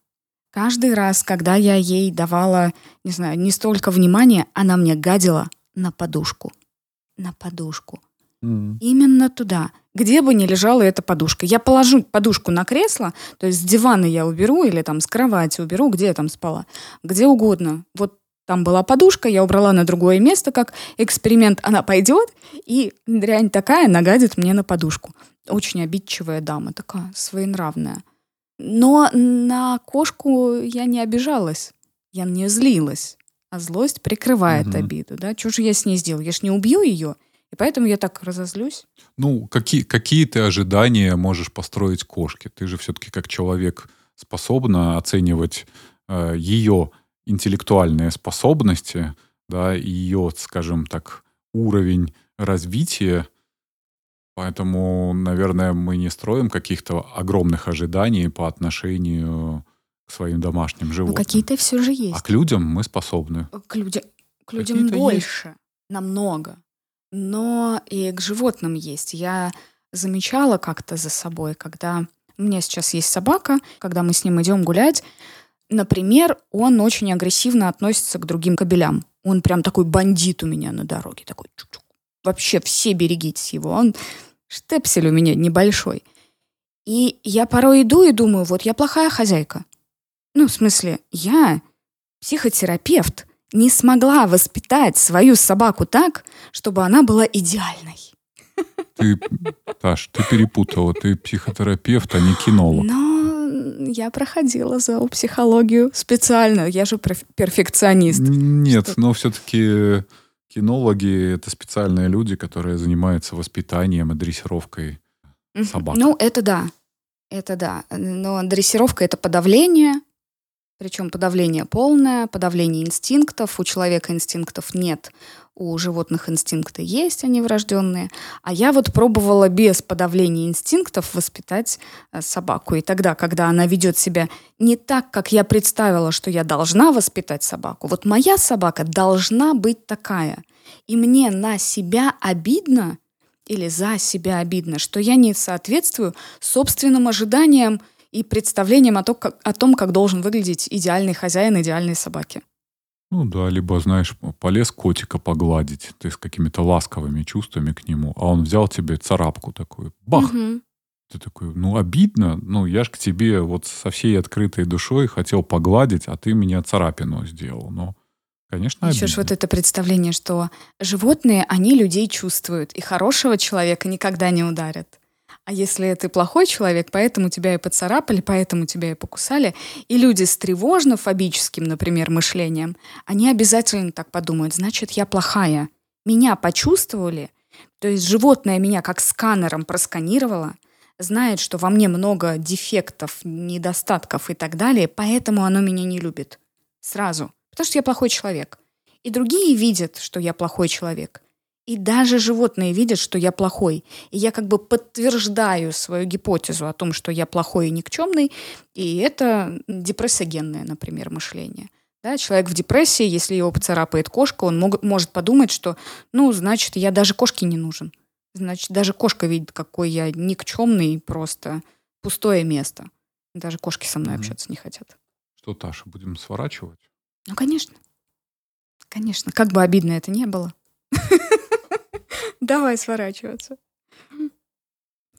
Каждый раз, когда я ей давала, не знаю, не столько внимания, она мне гадила на подушку. На подушку. Mm. Именно туда, где бы ни лежала эта подушка. Я положу подушку на кресло, то есть с дивана я уберу или там с кровати уберу, где я там спала. Где угодно. Вот там была подушка, я убрала на другое место, как эксперимент. Она пойдет, и дрянь такая нагадит мне на подушку. Очень обидчивая дама, такая своенравная. Но на кошку я не обижалась, я не злилась. А злость прикрывает угу. обиду, да? Что же я с ней сделаю? Я ж не убью ее, и поэтому я так разозлюсь. Ну, какие, какие ты ожидания можешь построить кошке? Ты же все-таки как человек способна оценивать э, ее интеллектуальные способности, да, ее, скажем так, уровень развития Поэтому, наверное, мы не строим каких-то огромных ожиданий по отношению к своим домашним ну, животным. Но какие-то все же есть. А к людям мы способны. К, людям, к людям больше, есть. намного. Но и к животным есть. Я замечала как-то за собой, когда у меня сейчас есть собака, когда мы с ним идем гулять, например, он очень агрессивно относится к другим кобелям. Он прям такой бандит у меня на дороге, такой чук-чук. Вообще все берегитесь его. Он Штепсель у меня небольшой. И я порой иду и думаю, вот я плохая хозяйка. Ну, в смысле, я, психотерапевт, не смогла воспитать свою собаку так, чтобы она была идеальной. Ты, Таш, ты перепутала. Ты психотерапевт, а не кинолог. Но я проходила зоопсихологию специально. Я же перфекционист. Нет, Что? но все-таки Кинологи — это специальные люди, которые занимаются воспитанием и дрессировкой собак. Ну, это да. Это да. Но дрессировка — это подавление, причем подавление полное, подавление инстинктов. У человека инстинктов нет, у животных инстинкты есть, они врожденные. А я вот пробовала без подавления инстинктов воспитать э, собаку. И тогда, когда она ведет себя не так, как я представила, что я должна воспитать собаку, вот моя собака должна быть такая. И мне на себя обидно или за себя обидно, что я не соответствую собственным ожиданиям и представлением о, том, как, о том, как должен выглядеть идеальный хозяин идеальной собаки. Ну да, либо, знаешь, полез котика погладить, ты с какими-то ласковыми чувствами к нему, а он взял тебе царапку такую, бах! Угу. Ты такой, ну обидно, ну я ж к тебе вот со всей открытой душой хотел погладить, а ты меня царапину сделал. Но, конечно, Еще ж вот это представление, что животные, они людей чувствуют, и хорошего человека никогда не ударят. А если ты плохой человек, поэтому тебя и поцарапали, поэтому тебя и покусали, и люди с тревожно-фобическим, например, мышлением, они обязательно так подумают, значит, я плохая. Меня почувствовали, то есть животное меня как сканером просканировало, знает, что во мне много дефектов, недостатков и так далее, поэтому оно меня не любит. Сразу. Потому что я плохой человек. И другие видят, что я плохой человек. И даже животные видят, что я плохой. И я как бы подтверждаю свою гипотезу о том, что я плохой и никчемный. И это депрессогенное, например, мышление. Да, человек в депрессии, если его поцарапает кошка, он мог, может подумать, что, ну, значит, я даже кошке не нужен. Значит, даже кошка видит, какой я никчемный, просто пустое место. Даже кошки со мной mm-hmm. общаться не хотят. Что, Таша, будем сворачивать? Ну, конечно. Конечно. Как бы обидно это не было. Давай сворачиваться.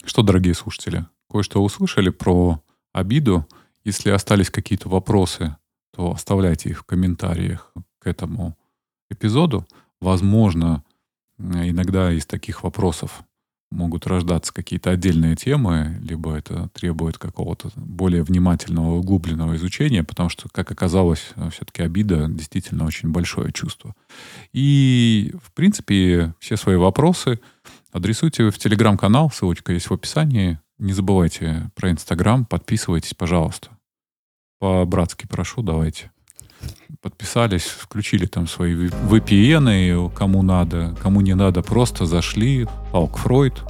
Что, дорогие слушатели, кое-что услышали про обиду. Если остались какие-то вопросы, то оставляйте их в комментариях к этому эпизоду. Возможно, иногда из таких вопросов могут рождаться какие-то отдельные темы, либо это требует какого-то более внимательного, углубленного изучения, потому что, как оказалось, все-таки обида действительно очень большое чувство. И, в принципе, все свои вопросы адресуйте в телеграм-канал, ссылочка есть в описании. Не забывайте про Инстаграм, подписывайтесь, пожалуйста. По-братски прошу, давайте подписались, включили там свои VPN, кому надо, кому не надо, просто зашли, Палк Фройд,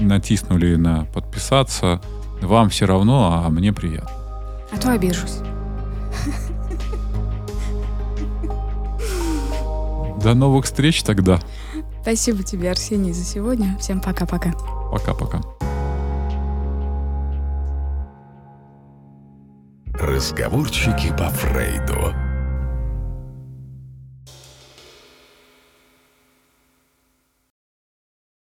натиснули на подписаться. Вам все равно, а мне приятно. А то обижусь. До новых встреч тогда. Спасибо тебе, Арсений, за сегодня. Всем пока-пока. Пока-пока. Разговорчики по Фрейду.